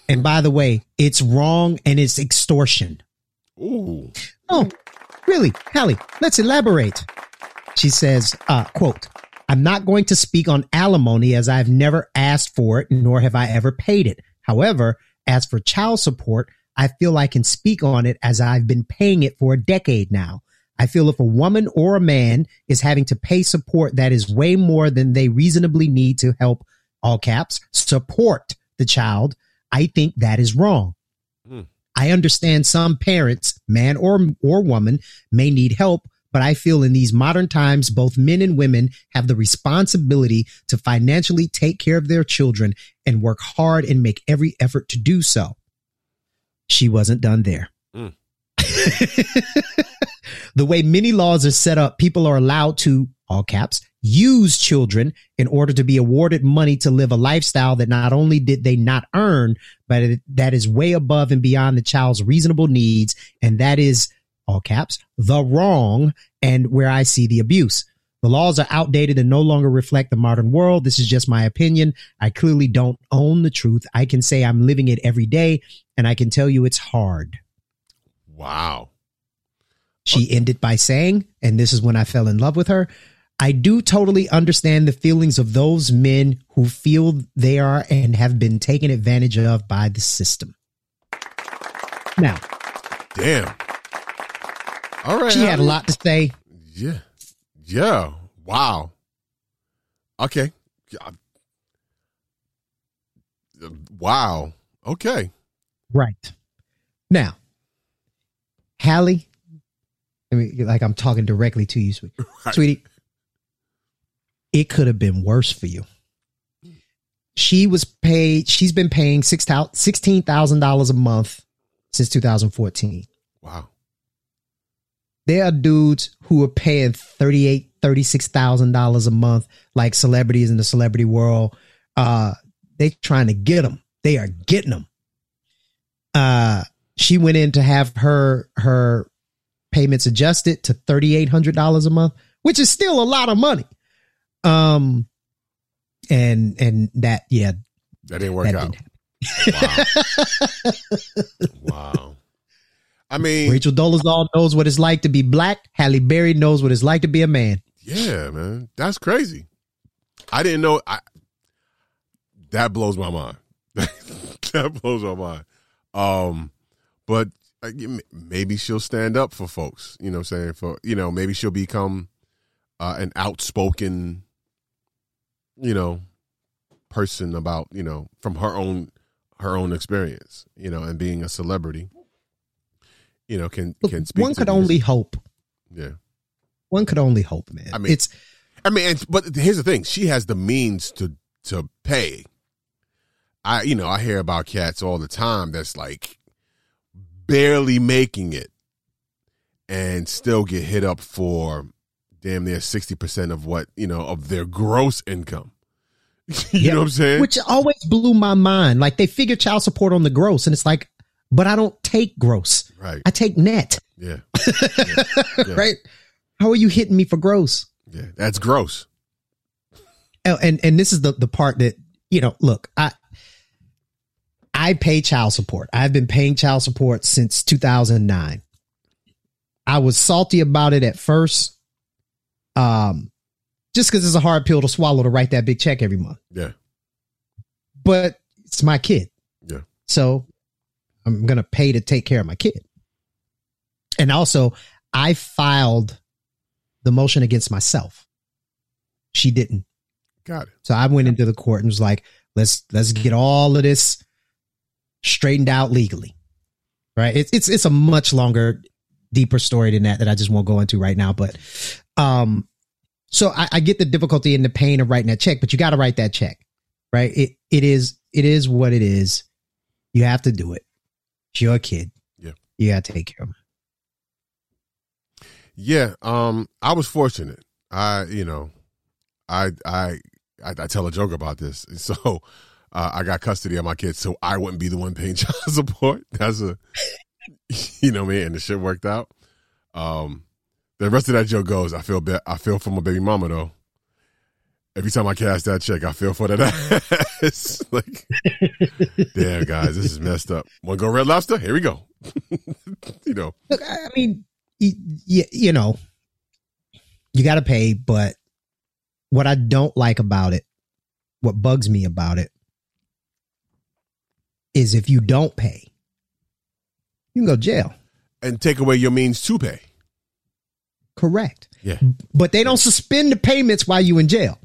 And by the way, it's wrong and it's extortion. Ooh. Oh, really? Halle, let's elaborate. She says, uh, quote, I'm not going to speak on alimony as I've never asked for it, nor have I ever paid it. However, as for child support, I feel I can speak on it as I've been paying it for a decade now. I feel if a woman or a man is having to pay support that is way more than they reasonably need to help, all caps, support the child, I think that is wrong. Hmm. I understand some parents, man or or woman, may need help, but I feel in these modern times both men and women have the responsibility to financially take care of their children and work hard and make every effort to do so. She wasn't done there. Mm. the way many laws are set up, people are allowed to, all caps, use children in order to be awarded money to live a lifestyle that not only did they not earn, but it, that is way above and beyond the child's reasonable needs. And that is, all caps, the wrong and where I see the abuse. The laws are outdated and no longer reflect the modern world. This is just my opinion. I clearly don't own the truth. I can say I'm living it every day and I can tell you it's hard. Wow. She ended by saying, and this is when I fell in love with her. I do totally understand the feelings of those men who feel they are and have been taken advantage of by the system. Now, Damn. All right. she had a lot to say. Yeah. Yeah. Wow. Okay. Wow. Okay. Right. Now, Halle, I mean, like I'm talking directly to you, sweet. Right. sweetie. It could have been worse for you. She was paid, she's been paying six $16,000 a month since 2014. Wow. There are dudes who are paying $38,000, $36,000 a month, like celebrities in the celebrity world. Uh, they trying to get them. They are getting them. Uh, she went in to have her, her payments adjusted to $3,800 a month, which is still a lot of money. Um, and, and that, yeah, That didn't work that out. didn't. Wow. wow. I mean, Rachel Dolezal knows what it's like to be black. Halle Berry knows what it's like to be a man. yeah, man. That's crazy. I didn't know. I, that blows my mind. that blows my mind. Um, but maybe she'll stand up for folks. You know what I'm saying? For, you know, maybe she'll become uh, an outspoken, you know, person about, you know, from her own, her own experience, you know, and being a celebrity, you know, can, Look, can speak one could only hope. yeah. One could only hope, man. I mean- it's I mean, but here's the thing: she has the means to to pay. I, you know, I hear about cats all the time that's like barely making it, and still get hit up for damn near sixty percent of what you know of their gross income. you Yeah. know what I'm saying? which always blew my mind. Like they figure child support on the gross, and it's like, but I don't take gross. right? I take net, Yeah. Yeah. right? How are you hitting me for gross? Yeah, that's gross. Oh, And and this is the the part that you know. Look, I I pay child support. I've been paying child support since 2009. I was salty about it at first, um, just because it's a hard pill to swallow to write that big check every month. Yeah, But it's my kid. Yeah. So I'm going to pay to take care of my kid. And also, I filed the motion against myself. She didn't. got it. So I went into the court and was like, let's let's get all of this straightened out legally. Right? It's it's it's a much longer, deeper story than that that I just won't go into right now. But um so I, I get the difficulty and the pain of writing that check, but you gotta write that check. Right? It it is it is what it is. You have to do it. It's your kid. Yeah. You gotta take care of him. Yeah, um, I was fortunate. I, you know, I, I, I, I tell a joke about this. So, uh, I got custody of my kids, so I wouldn't be the one paying child support. That's a, you know me, and the shit worked out. Um, the rest of that joke goes. I feel bad. I feel for my baby mama though. Every time I cash that check, I feel for that ass. like, damn guys, this is messed up. Want to go Red Lobster? Here we go. you know, Look, I mean, you, you know, you got to pay, but what I don't like about it, what bugs me about it, is if you don't pay, you can go to jail. and take away your means to pay. Correct. Yeah. But they don't suspend the payments while you in jail.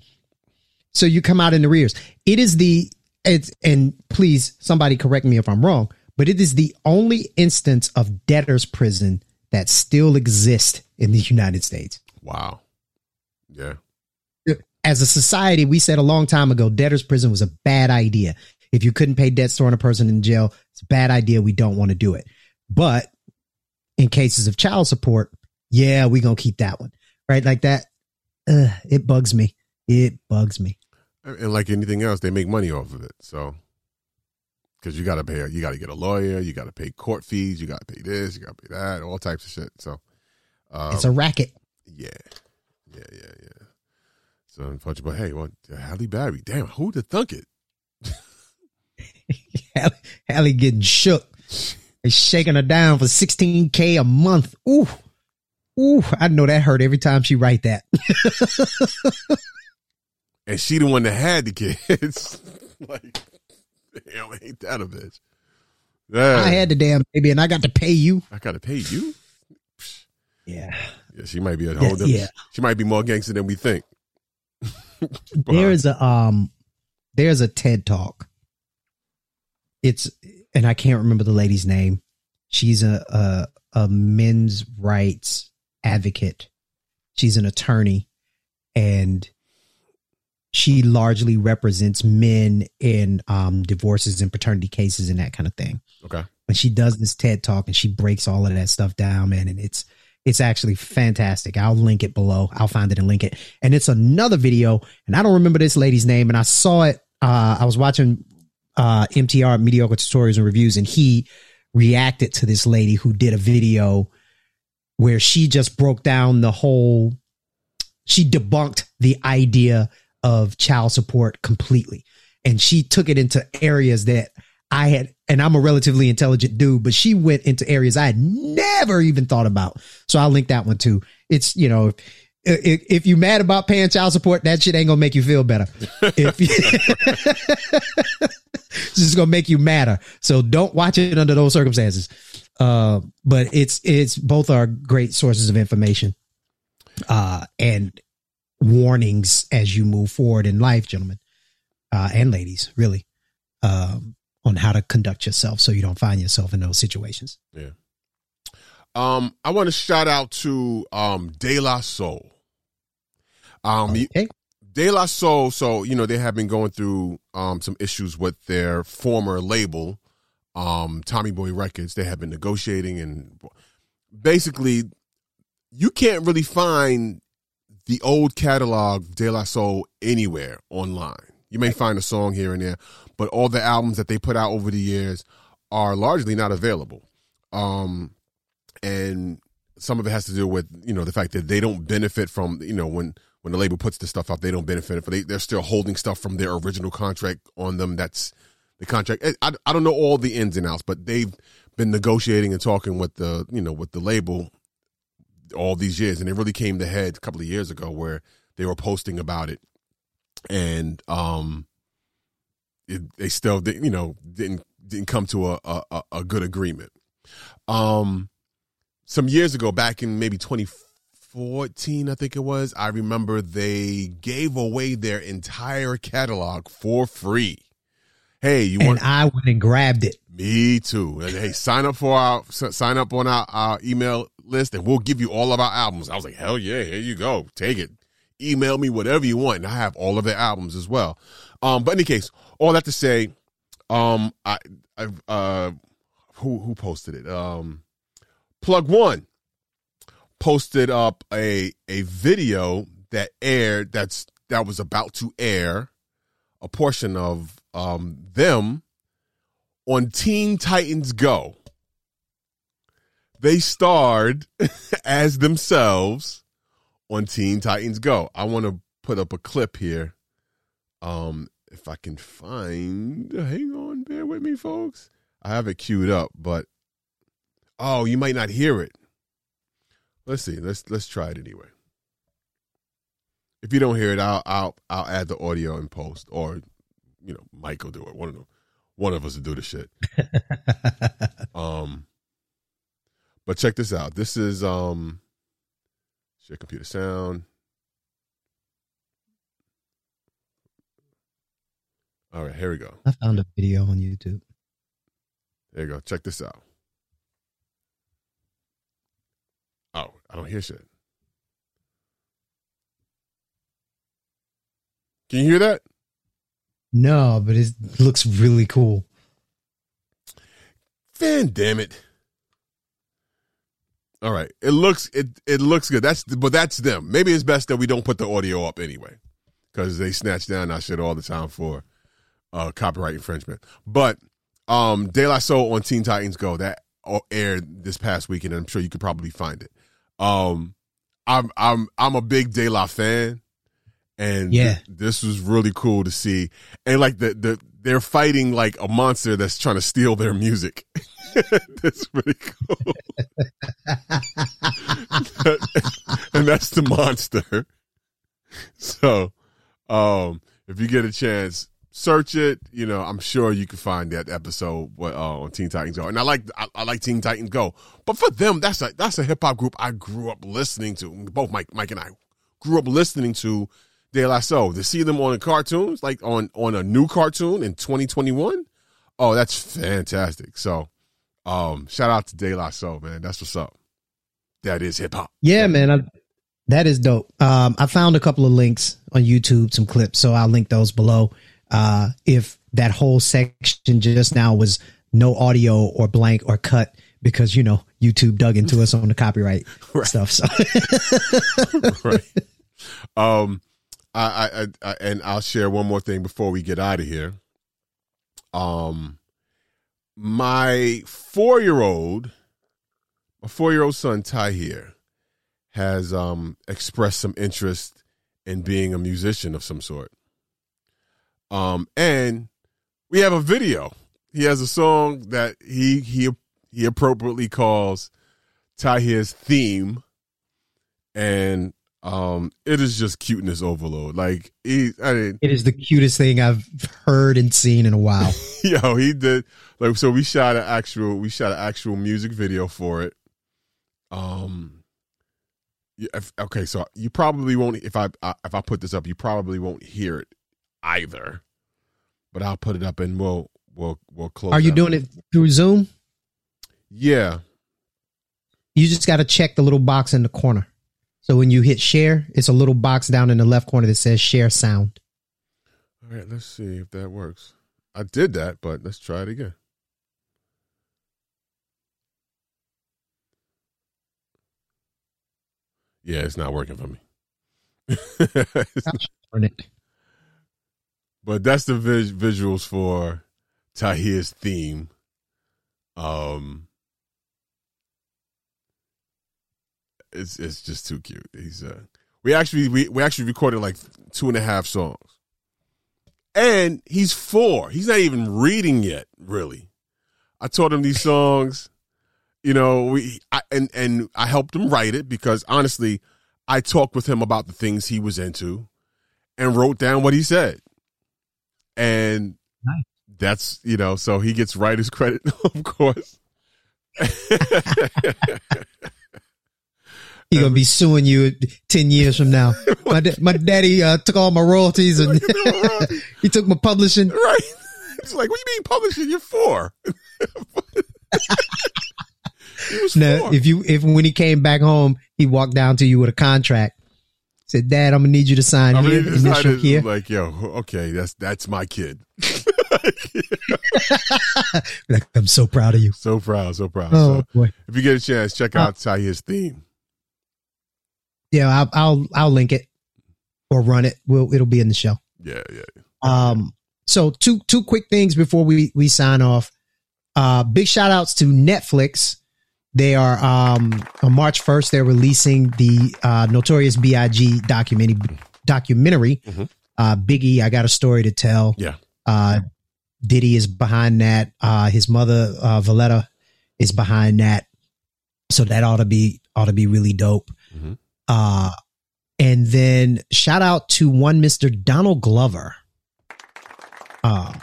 So you come out in arrears. It is the it's and please somebody correct me if I'm wrong, but it is the only instance of debtor's prison that still exists in the United States. Wow. Yeah. As a society, we said a long time ago debtor's prison was a bad idea. If you couldn't pay debts throwing a person in jail, it's a bad idea. We don't want to do it. But in cases of child support, yeah, we're gonna keep that one. Right? Like that. Uh, it bugs me. It bugs me. And like anything else, they make money off of it. So, because you got to pay, you got to get a lawyer, you got to pay court fees, you got to pay this, you got to pay that, all types of shit. So, um, It's a racket. yeah, yeah, yeah, yeah. So unfortunate, but hey, well, Halle Berry, damn, who'd have thunk it? Halle, Halle getting shook. They shaking her down for 16K a month. Ooh. Ooh, I know that hurt every time she write that. And she the one that had the kids. like, damn, ain't that a bitch? Yeah, I had the damn baby and I got to pay you. I gotta pay you. Yeah. Yeah, she might be a whole different. yeah. She might be more gangster than we think. There's a um there's a TED talk. It's and I can't remember the lady's name. She's a a, a men's rights advocate. She's an attorney and she largely represents men in um divorces and paternity cases and that kind of thing. Okay. And she does this TED talk and she breaks all of that stuff down, man. And it's it's actually fantastic. I'll link it below. I'll find it and link it. And it's another video, and I don't remember this lady's name. And I saw it. Uh, I was watching uh, MTR Mediocre Tutorials and Reviews, and he reacted to this lady who did a video where she just broke down the whole. She debunked the idea of child support completely, and she took it into areas that I had, and I'm a relatively intelligent dude, but she went into areas I had never even thought about. So I'll link that one too. It's, you know, if, if you're mad about paying child support, that shit ain't gonna make you feel better. If you, it's just gonna make you madder. So don't watch it under those circumstances. Uh, but it's, it's both are great sources of information, uh, and warnings as you move forward in life, gentlemen, uh, and ladies, really. Um, on how to conduct yourself so you don't find yourself in those situations. Yeah. Um, I want to shout out to um De La Soul. Um, Okay. De La Soul. So you know they have been going through um some issues with their former label, um Tommy Boy Records. They have been negotiating and basically you can't really find the old catalog De La Soul anywhere online. You may find a song here and there, but all the albums that they put out over the years are largely not available. Um, and some of it has to do with you know the fact that they don't benefit from you know when when the label puts the stuff out they don't benefit from they they're still holding stuff from their original contract on them that's the contract I, I don't know all the ins and outs but they've been negotiating and talking with the you know with the label all these years and it really came to head a couple of years ago where they were posting about it. And um it, they still did, you know didn't didn't come to a, a a good agreement. Um some years ago back in maybe 2014 i think it was i remember they gave away their entire catalog for free. Hey you And want I went and grabbed it. Me too. And hey, sign up for our sign up on our, our email list, and we'll give you all of our albums. I was like, hell yeah, here you go, take it. Email me whatever you want, and I have all of their albums as well. Um, but in any case, all that to say, um, I, I, uh, who who posted it? Um, Plug One posted up a a video that aired that's that was about to air a portion of um them on Teen Titans Go. They starred as themselves on Teen Titans Go. I want to put up a clip here. Um, if I can find, hang on, bear with me, folks. I have it queued up, but oh, you might not hear it. Let's see. Let's let's try it anyway. If you don't hear it, I'll I'll I'll add the audio in post, or you know, Mike will do it. One of them, one of us to do the shit. um, but check this out. This is um, share computer sound. All right, here we go. I found a video on YouTube. There you go. Check this out. Oh, I don't hear shit. Can you hear that? No, but it looks really cool. Fan damn it. All right. It looks it it looks good. That's but that's them. Maybe it's best that we don't put the audio up anyway. Because they snatch down our shit all the time for uh copyright infringement. But um De La Soul on Teen Titans Go, that aired this past weekend, I'm sure you could probably find it. Um I'm I'm I'm a big De La fan. And Yeah. th- this was really cool to see. And like the the they're fighting like a monster that's trying to steal their music. that's really cool. and that's the monster. So, um, if you get a chance, search it. You know, I'm sure you can find that episode uh, on Teen Titans Go. And I like I, I like Teen Titans Go, but for them, that's a that's a hip hop group I grew up listening to. Both Mike Mike and I grew up listening to De La Soul. To see them on the cartoons, like on on a new cartoon in 2021, oh, that's fantastic. So, um, shout out to De La Soul, man. That's what's up. That is hip hop. Yeah, man. I, that is dope. Um, I found a couple of links on YouTube, some clips, so I'll link those below. Uh, if that whole section just now was no audio or blank or cut because you know YouTube dug into us on the copyright stuff. So right. Um, I, I, I, and I'll share one more thing before we get out of here. Um, my four year old, my four year old son Tahir, has um expressed some interest in being a musician of some sort. Um, and we have a video. He has a song that he he he appropriately calls Tahir's theme, and um, it is just cuteness overload. Like he, I mean, it is the cutest thing I've heard and seen in a while. yo, he did like so. We shot an actual, we shot an actual music video for it. Um, yeah, if, okay, so you probably won't if I, I if I put this up, you probably won't hear it either. But I'll put it up and we'll we'll we'll close. Are you doing it through Zoom? Yeah, You just got to check the little box in the corner. So when you hit share, it's a little box down in the left corner that says share sound. All right, let's see if that works. I did that, but let's try it again. Yeah, it's not working for me. But that's the vis- visuals for Tahir's theme. Um, it's it's just too cute. He's uh, we actually we we actually recorded like two and a half songs, and he's four. He's not even reading yet. Really, I taught him these songs. You know, we I, and and I helped him write it because honestly, I talked with him about the things he was into, and wrote down what he said, and Nice. that's you know, so he gets writer's credit, of course. He's gonna be suing you ten years from now. My da- my daddy uh, took all my royalties and he took my publishing. Right. It's like, what do you mean publishing? You're four. Now, four. if you if when he came back home, he walked down to you with a contract. Said, "Dad, I'm gonna need you to sign I mean, here, he initial decided, here." like, yo, okay, that's that's my kid. Like, I'm so proud of you. So proud, so proud. Oh So, boy, if you get a chance, check out Tahir's theme. Yeah, I'll, I'll I'll link it or run it. We'll it'll be in the show. Yeah, yeah. Um, so two two quick things before we we sign off. Uh, big shout outs to Netflix. They are um on March first. They're releasing the uh, Notorious B.I.G. documentary. Documentary. Mhm. Uh, Biggie, I got a story to tell. Yeah. Uh, Diddy is behind that. Uh, his mother uh, Voletta is behind that. So that ought to be ought to be really dope. Mhm. Uh, and then shout out to one Mister Donald Glover. Um,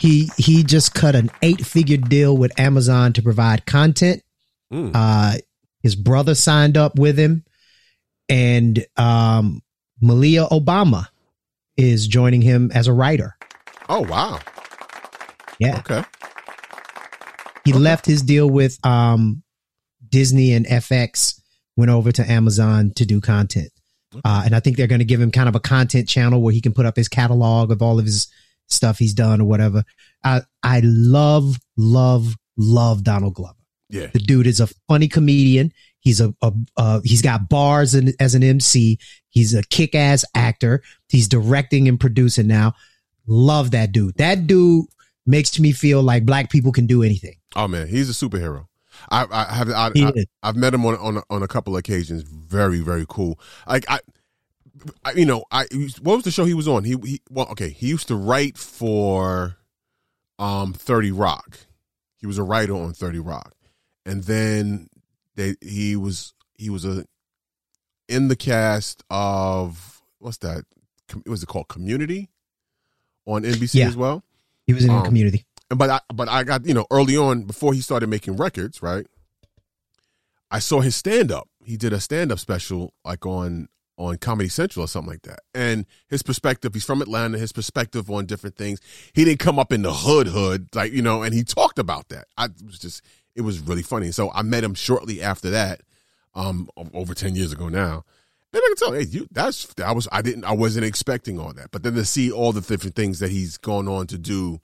he he just cut an eight figure deal with Amazon to provide content. Mm. Uh, his brother signed up with him, and um, Malia Obama is joining him as a writer. Oh, wow. Yeah, Okay. he left his deal with um, Disney and FX, went over to Amazon to do content. Uh, and I think they're going to give him kind of a content channel where he can put up his catalog of all of his stuff he's done or whatever. I I love love love Donald Glover. Yeah. The dude is a funny comedian. He's a, a uh, he's got bars in, as an MC. He's a kick ass actor. He's directing and producing now. Love that dude. That dude makes me feel like black people can do anything. Oh, man. He's a superhero. I, I have I, I. I've met him on, on on a couple of occasions. Very very cool. Like I, I, you know, I what was the show he was on? He, he well, okay, he used to write for um 30 Rock. He was a writer on 30 Rock. And then they he was he was a in the cast of what's that? Com- Was it called Community on NBC Yeah. as well? He was in Um, community. But I but I got you know early on before he started making records, right? I saw his stand up. He did a stand up special like on on Comedy Central or something like that. And his perspective, he's from Atlanta, his perspective on different things. He didn't come up in the hood hood like, you know, and he talked about that. I was just it was really funny. So I met him shortly after that um over 10 years ago now. And I can tell, hey, you that's that was I didn't I wasn't expecting all that. But then to see all the different things that he's gone on to do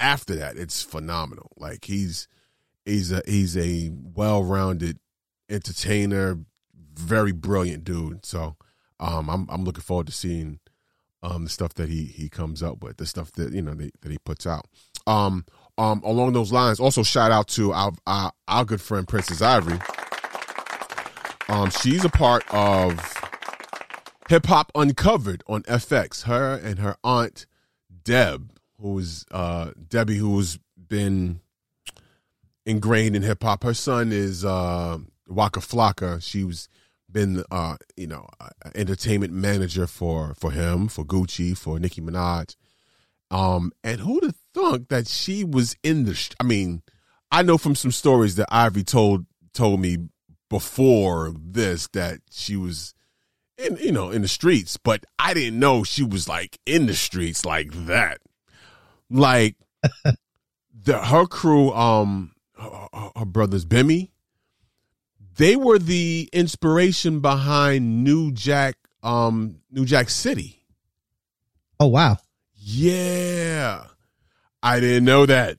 after that, it's phenomenal. Like he's he's a he's a well rounded entertainer, very brilliant dude. So um, I'm I'm looking forward to seeing um, the stuff that he he comes up with, the stuff that you know that, that he puts out. Um, um, along those lines, also shout out to our our, our good friend Princess Ivory. Um, she's a part of Hip Hop Uncovered on FX. Her and her aunt Deb, who's uh, Debbie, who's been ingrained in hip hop. Her son is uh, Waka Flocka. She was been uh, you know entertainment manager for for him, for Gucci, for Nicki Minaj. Um, and who'd have thunk that she was in the? sh- I mean, I know from some stories that Ivy told told me before this that she was in you know in the streets, but I didn't know she was like in the streets like that. Like the her crew, um, her, her- her brothers Bimmy, they were the inspiration behind New Jack, um, New Jack City. Oh wow. Yeah, I didn't know that,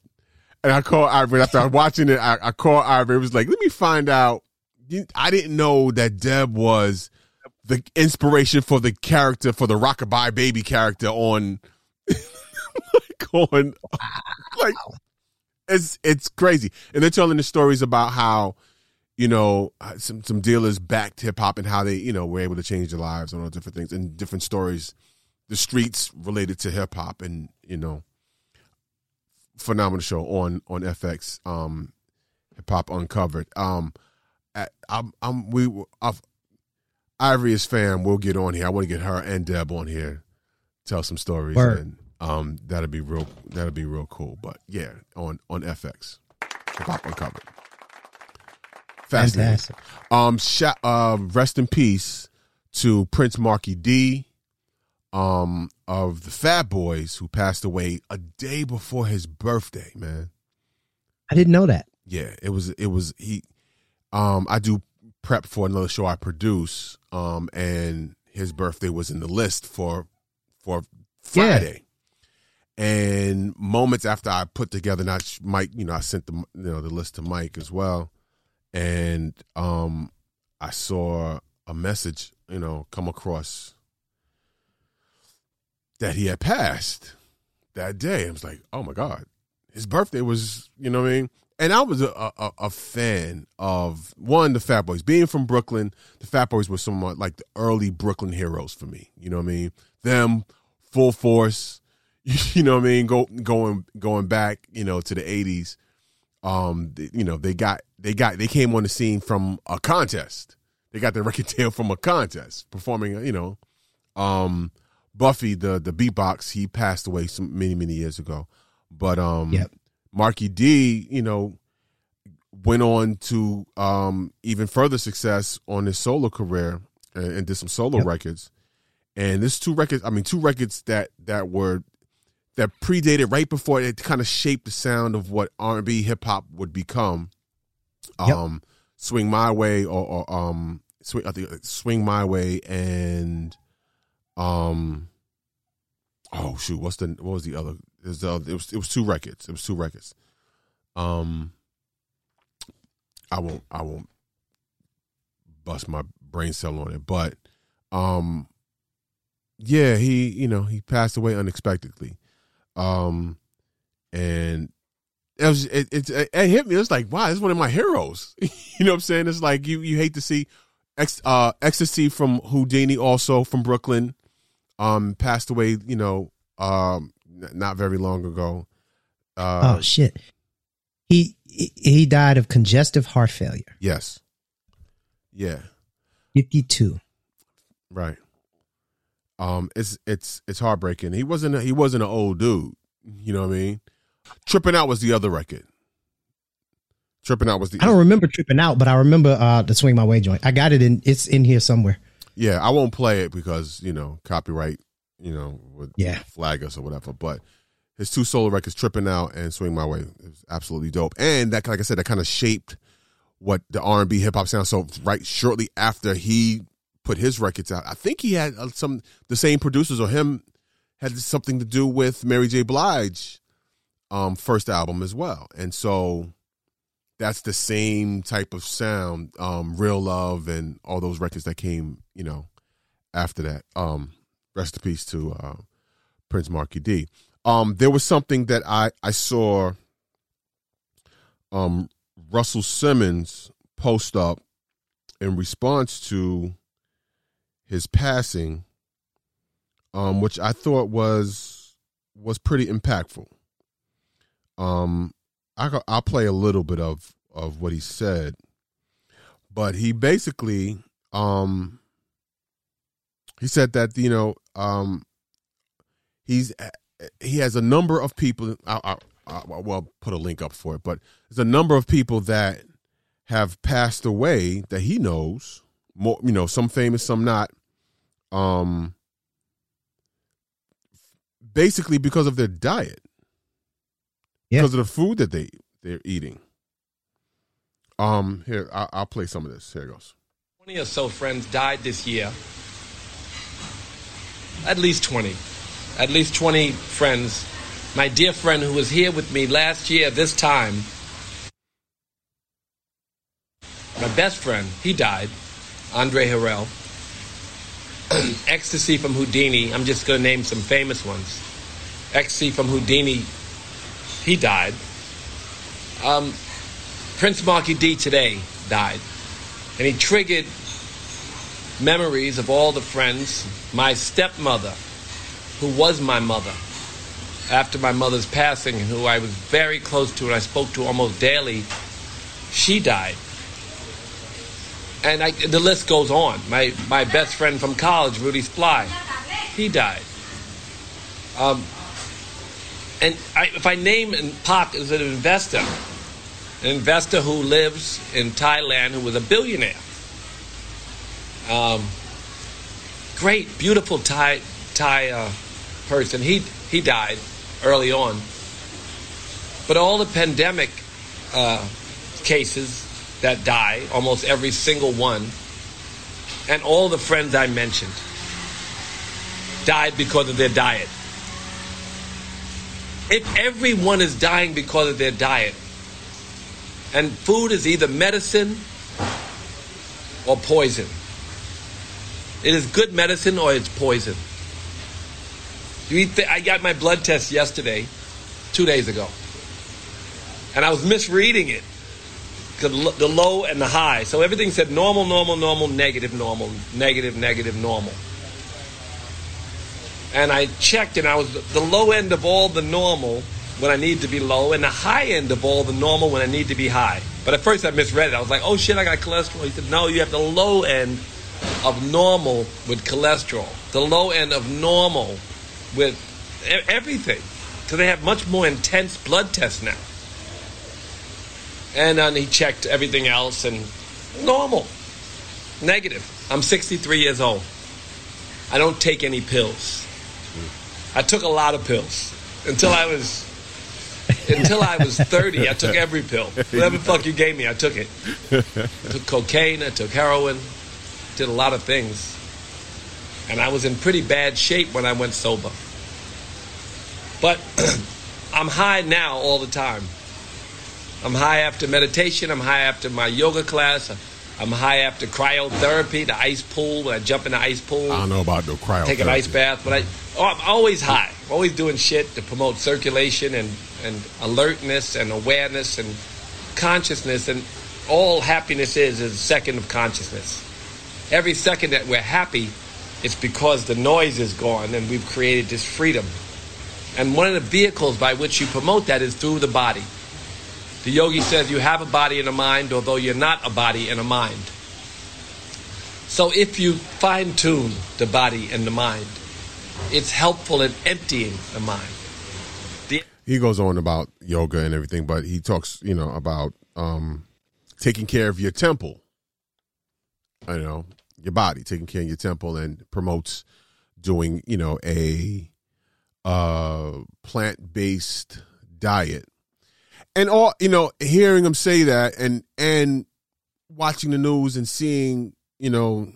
and I called Ivory after watching it. I, I called Ivory. It was like, let me find out. I didn't know that Deb was the inspiration for the character for the Rockabye Baby character on, on, like it's it's crazy. And they're telling the stories about how you know some some dealers backed hip hop and how they you know were able to change their lives and all different things and different stories, the streets related to hip hop and you know phenomenal show on on FX um hip hop uncovered. Um at, I'm I'm we I've, Ivory is fan we'll get on here. I want to get her and Deb on here. Tell some stories Word. and um that'll be real that'll be real cool but yeah on on FX hip hop uncovered fascinating Fantastic. um, sha- uh, rest in peace to Prince Markie Dee, um, of the Fat Boys, who passed away a day before his birthday. Man, I didn't know that. yeah, it was it was he. Um, I do prep for another show I produce, um, and his birthday was in the list for for Friday. And moments after I put together, not Mike, you know, I sent the you know the list to Mike as well, and um, I saw a message, you know, come across that he had passed that day. I was like, oh my god, his birthday was, you know what I mean? And I was a, a, a fan of one, the Fat Boys. Being from Brooklyn, the Fat Boys were somewhat like the early Brooklyn heroes for me. You know what I mean? Them, full force, you know what I mean? Go going going back, you know, to the eighties. Um, you know, they got they got they came on the scene from a contest. They got their record deal from a contest, performing, you know, um Buffy the the beatbox, he passed away some many, many years ago. But um Yep. Markie Dee, you know, went on to um, even further success on his solo career and, and did some solo Yep. records. And this two records, I mean, two records that that were that predated right before it kind of shaped the sound of what R and B hip hop would become. Yep. Um, Swing My Way or, or um, swing, I think uh, Swing My Way and um, oh shoot, what's the what was the other? It was, it was it was two records. It was two records. Um, I won't I won't bust my brain cell on it, but um, yeah, he you know he passed away unexpectedly, um, and it was it it, it hit me. It was like wow, this is one of my heroes. you know what I'm saying? It's like you you hate to see. Ex, uh, Ecstasy from Whodini, also from Brooklyn, um, passed away. You know, um, not very long ago. Uh, oh shit. He he- he died of congestive heart failure. yes, yeah, Fifty two. right. Um, it's it's it's heartbreaking. He wasn't a, he wasn't an old dude. You know what I mean? Tripping Out was the other record. Tripping Out was the I don't remember tripping out, but I remember uh the swing my way joint. I got it in. It's in here somewhere. Yeah, I won't play it because you know copyright, you know, would Yeah. flag us or whatever. But his two solo records, "Tripping Out" and "Swing My Way," it was absolutely dope. And that, like I said, that kind of shaped what the R and B hip hop sound. So right shortly after he put his records out, I think he had uh, some the same producers or him had something to do with Mary J. Blige, um, first album as well. And so that's the same type of sound, um, Real Love and all those records that came, you know, after that. Um, rest in peace to uh, Prince Markie Dee. Um, there was something that I, I saw um, Russell Simmons post up in response to his passing, um, which I thought was was pretty impactful. Um, I I'll play a little bit of of what he said, but he basically um he said that you know um he's he has a number of people. I, I, I, well, put a link up for it, but there's a number of people that have passed away that he knows. More, you know, some famous, some not. Um, basically because of their diet, Yeah. because of the food that they they're eating. Um, here I, I'll play some of this. Here it goes. 20 or so friends died this year. At least 20. At least 20 friends. My dear friend who was here with me last year, this time, my best friend, he died, Andre Harrell. Ecstasy from Whodini, I'm just going to name some famous ones. Ecstasy from Whodini, he died. Um, Prince Markie Dee today died. And he triggered memories of all the friends. My stepmother, who was my mother, after my mother's passing, who I was very close to and I spoke to almost daily, she died. And I, the list goes on. My, my best friend from college, Rudy Sply, he died. Um, and I, if I name and Pac is an investor, an investor who lives in Thailand who was a billionaire. Um, great, beautiful Thai Thai uh, person. He he died early on. But all the pandemic uh, cases that die, almost every single one, and all the friends I mentioned died because of their diet. If everyone is dying because of their diet, and food is either medicine or poison. It is good medicine or it's poison. I got my blood test yesterday, two days ago, and I was misreading it. L- The low and the high. So everything said normal, normal, normal, negative, normal, negative, negative, normal. And I checked and I was the low end of all the normal when I need to be low and the high end of all the normal when I need to be high. But at first I misread it. I was like, oh shit, I got cholesterol. He said, no, you have the low end of normal with cholesterol. The low end of normal with everything. Because they have much more intense blood tests now. And uh, then he checked everything else and normal. Negative. I'm 63 years old. I don't take any pills. Hmm. I took a lot of pills until I was until I was 30. I took every pill. Whatever the fuck you gave me, I took it. I took cocaine, I took heroin, did a lot of things. And I was in pretty bad shape when I went sober. But I'm high now all the time. I'm high after meditation, I'm high after my yoga class, I'm high after cryotherapy, the ice pool, when I jump in the ice pool I don't know about the cryo. take an ice bath, but I, oh, I'm always high. I'm always doing shit to promote circulation and, and alertness and awareness and consciousness. And all happiness is is a second of consciousness. every second that we're happy, it's because the noise is gone and we've created this freedom. And one of the vehicles by which you promote that is through the body. The yogi says you have a body and a mind, although you're not a body and a mind. So if you fine tune the body and the mind, it's helpful in emptying the mind. The he goes on about yoga and everything, but he talks, you know, about um, taking care of your temple. You know, your body, taking care of your temple, and promotes doing, you know, a uh, plant based diet. And all you know, hearing him say that, and and watching the news and seeing, you know,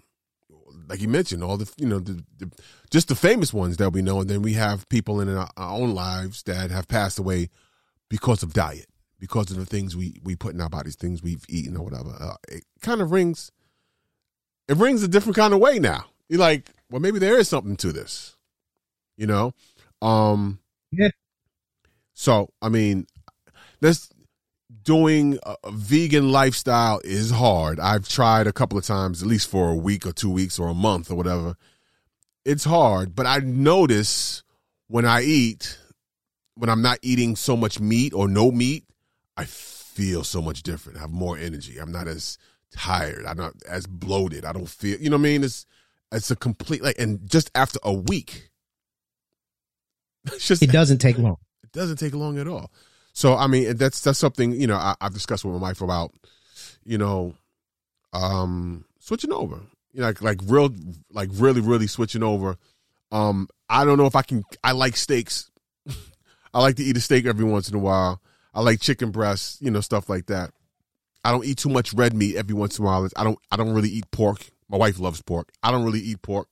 like you mentioned, all the you know the, the just the famous ones that we know, and then we have people in our, our own lives that have passed away because of diet, because of the things we we put in our bodies, things we've eaten or whatever. Uh, it kind of rings, it rings a different kind of way now. You're like, well, maybe there is something to this, you know. Um, Yeah. So I mean, this doing a, a vegan lifestyle is hard. I've tried a couple of times, at least for a week or two weeks or a month or whatever. It's hard, but I notice when I eat, when I'm not eating so much meat or no meat, I feel so much different. I have more energy. I'm not as tired. I'm not as bloated. I don't feel, you know what I mean? It's it's a complete like, and just after a week, just It doesn't take long. it doesn't take long at all. So I mean, that's that's something you know I, I've discussed with my wife about, you know, um, switching over. You know, like like real, like really, really switching over. Um, I don't know if I can. I like steaks. I like to eat a steak every once in a while. I like chicken breasts, you know, stuff like that. I don't eat too much red meat every once in a while. I don't. I don't really eat pork. My wife loves pork. I don't really eat pork.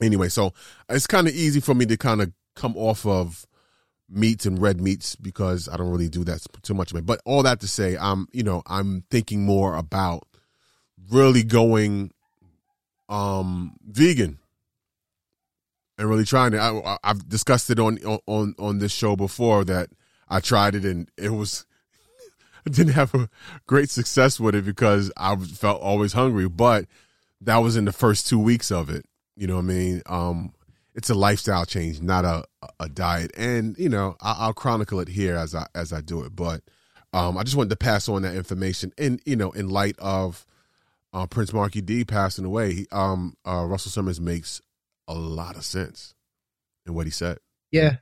Anyway, so it's kind of easy for me to kind of come off of meats and red meats because I don't really do that too much of it. But all that to say, I'm you know I'm thinking more about really going um vegan and really trying to. I, I've discussed it on on on this show before that I tried it and it was. I didn't have a great success with it because I felt always hungry, but that was in the first two weeks of it. You know what I mean? Um, it's a lifestyle change, not a a diet. And you know, I'll, I'll chronicle it here as I as I do it. But um, I just wanted to pass on that information. And you know, in light of uh, Prince Markie Dee passing away, he, um, uh, Russell Simmons makes a lot of sense in what he said. Yeah.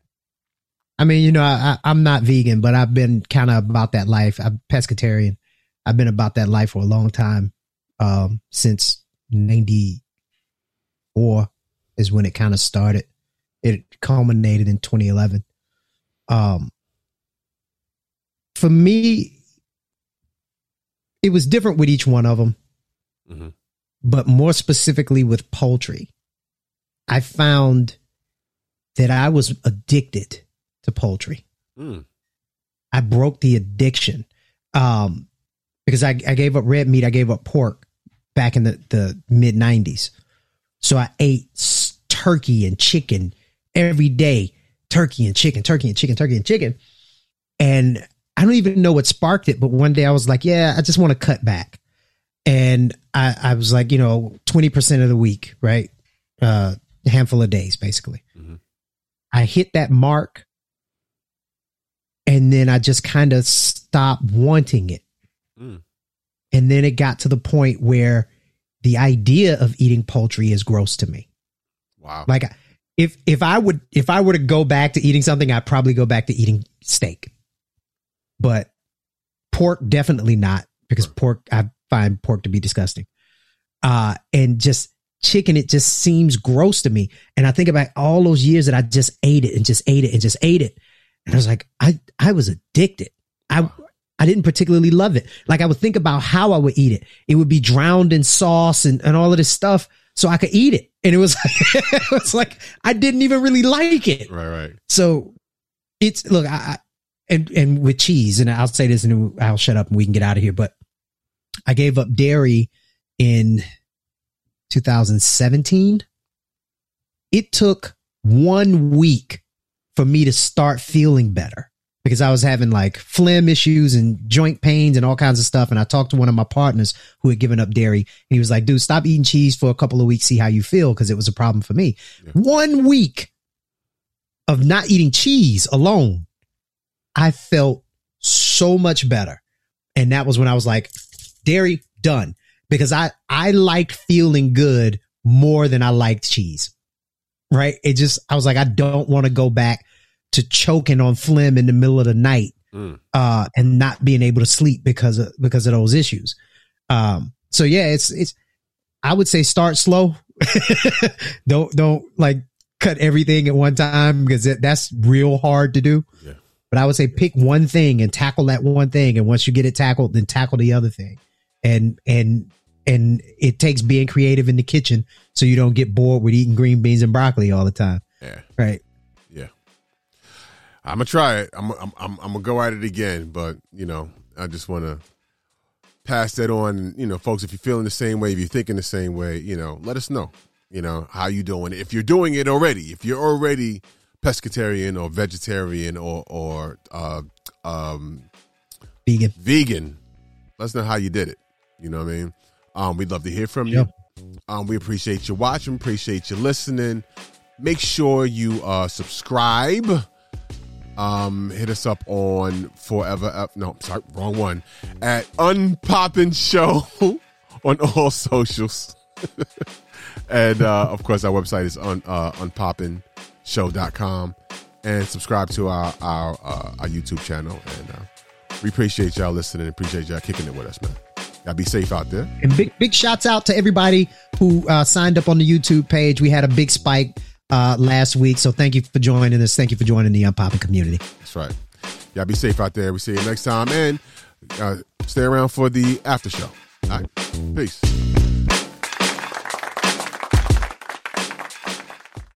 I mean, you know, I, I'm not vegan, but I've been kind of about that life. I'm pescatarian. I've been about that life for a long time. Um, since 94 is when it kind of started. It culminated in 2011. Um, for me, it was different with each one of them, Mhm. but more specifically with poultry. I found that I was addicted to poultry. Mm. I broke the addiction um, because I, I gave up red meat. I gave up pork back in the, the mid 90s. So I ate turkey and chicken every day turkey and chicken, turkey and chicken, turkey and chicken. And I don't even know what sparked it, but one day I was like, yeah, I just want to cut back. And I, I was like, you know, 20% of the week, right? Uh, a handful of days, basically. Mhm. I hit that mark and then I just kind of stopped wanting it. Mm. And then it got to the point where the idea of eating poultry is gross to me. Wow. Like if if I would if I were to go back to eating something, I'd probably go back to eating steak. But pork definitely not because pork I find pork to be disgusting. Uh and just chicken it just seems gross to me. And I think about all those years that I just ate it and just ate it and just ate it. And I was like I I was addicted. I I didn't particularly love it. Like I would think about how I would eat it. It would be drowned in sauce and, and all of this stuff so I could eat it. And it was it was like I didn't even really like it. right, right. So it's look, I, I and and with cheese, and I'll say this and I'll shut up and we can get out of here. But I gave up dairy in 2017. It took one week for me to start feeling better because I was having like phlegm issues and joint pains and all kinds of stuff. And I talked to one of my partners who had given up dairy. And he was like, dude, stop eating cheese for a couple of weeks, see how you feel, because it was a problem for me. One week of not eating cheese alone, I felt so much better. And that was when I was like, dairy done. Because I, I liked feeling good more than I liked cheese. Right. It just, I was like, I don't want to go back to choking on phlegm in the middle of the night, Mm. uh, and not being able to sleep because of, because of those issues. Um, so yeah, it's, it's, I would say start slow. don't, don't like cut everything at one time because that's real hard to do. Yeah. But I would say pick one thing and tackle that one thing. And once you get it tackled, then tackle the other thing. And, and, and it takes being creative in the kitchen so you don't get bored with eating green beans and broccoli all the time. Yeah. Right. I'm gonna try it. I'm I'm I'm, I'm gonna go at it again, but you know, I just want to pass that on. You know, folks, if you're feeling the same way, if you're thinking the same way, you know, let us know. You know how you doing. If you're doing it already, if you're already pescatarian or vegetarian or or uh, um, Vegan. vegan, let us know how you did it. You know what I mean? Um, we'd love to hear from you. Um, we appreciate you watching, appreciate you listening. Make sure you uh, subscribe. Um, hit us up on Forever. No, sorry, wrong one. At Unpoppin' Show on all socials. and uh, of course, our website is on uh, unpopinshow.com. And subscribe to our our, uh, our YouTube channel. And uh, we appreciate y'all listening. Appreciate y'all kicking it with us, man. Y'all be safe out there. And big big shouts out to everybody who uh, signed up on the YouTube page. We had a big spike uh, last week, so thank you for joining us. Thank you for joining the Unpopping community. That's right. Y'all be safe out there. We see you next time. And uh, stay around for the after show. All right. Peace.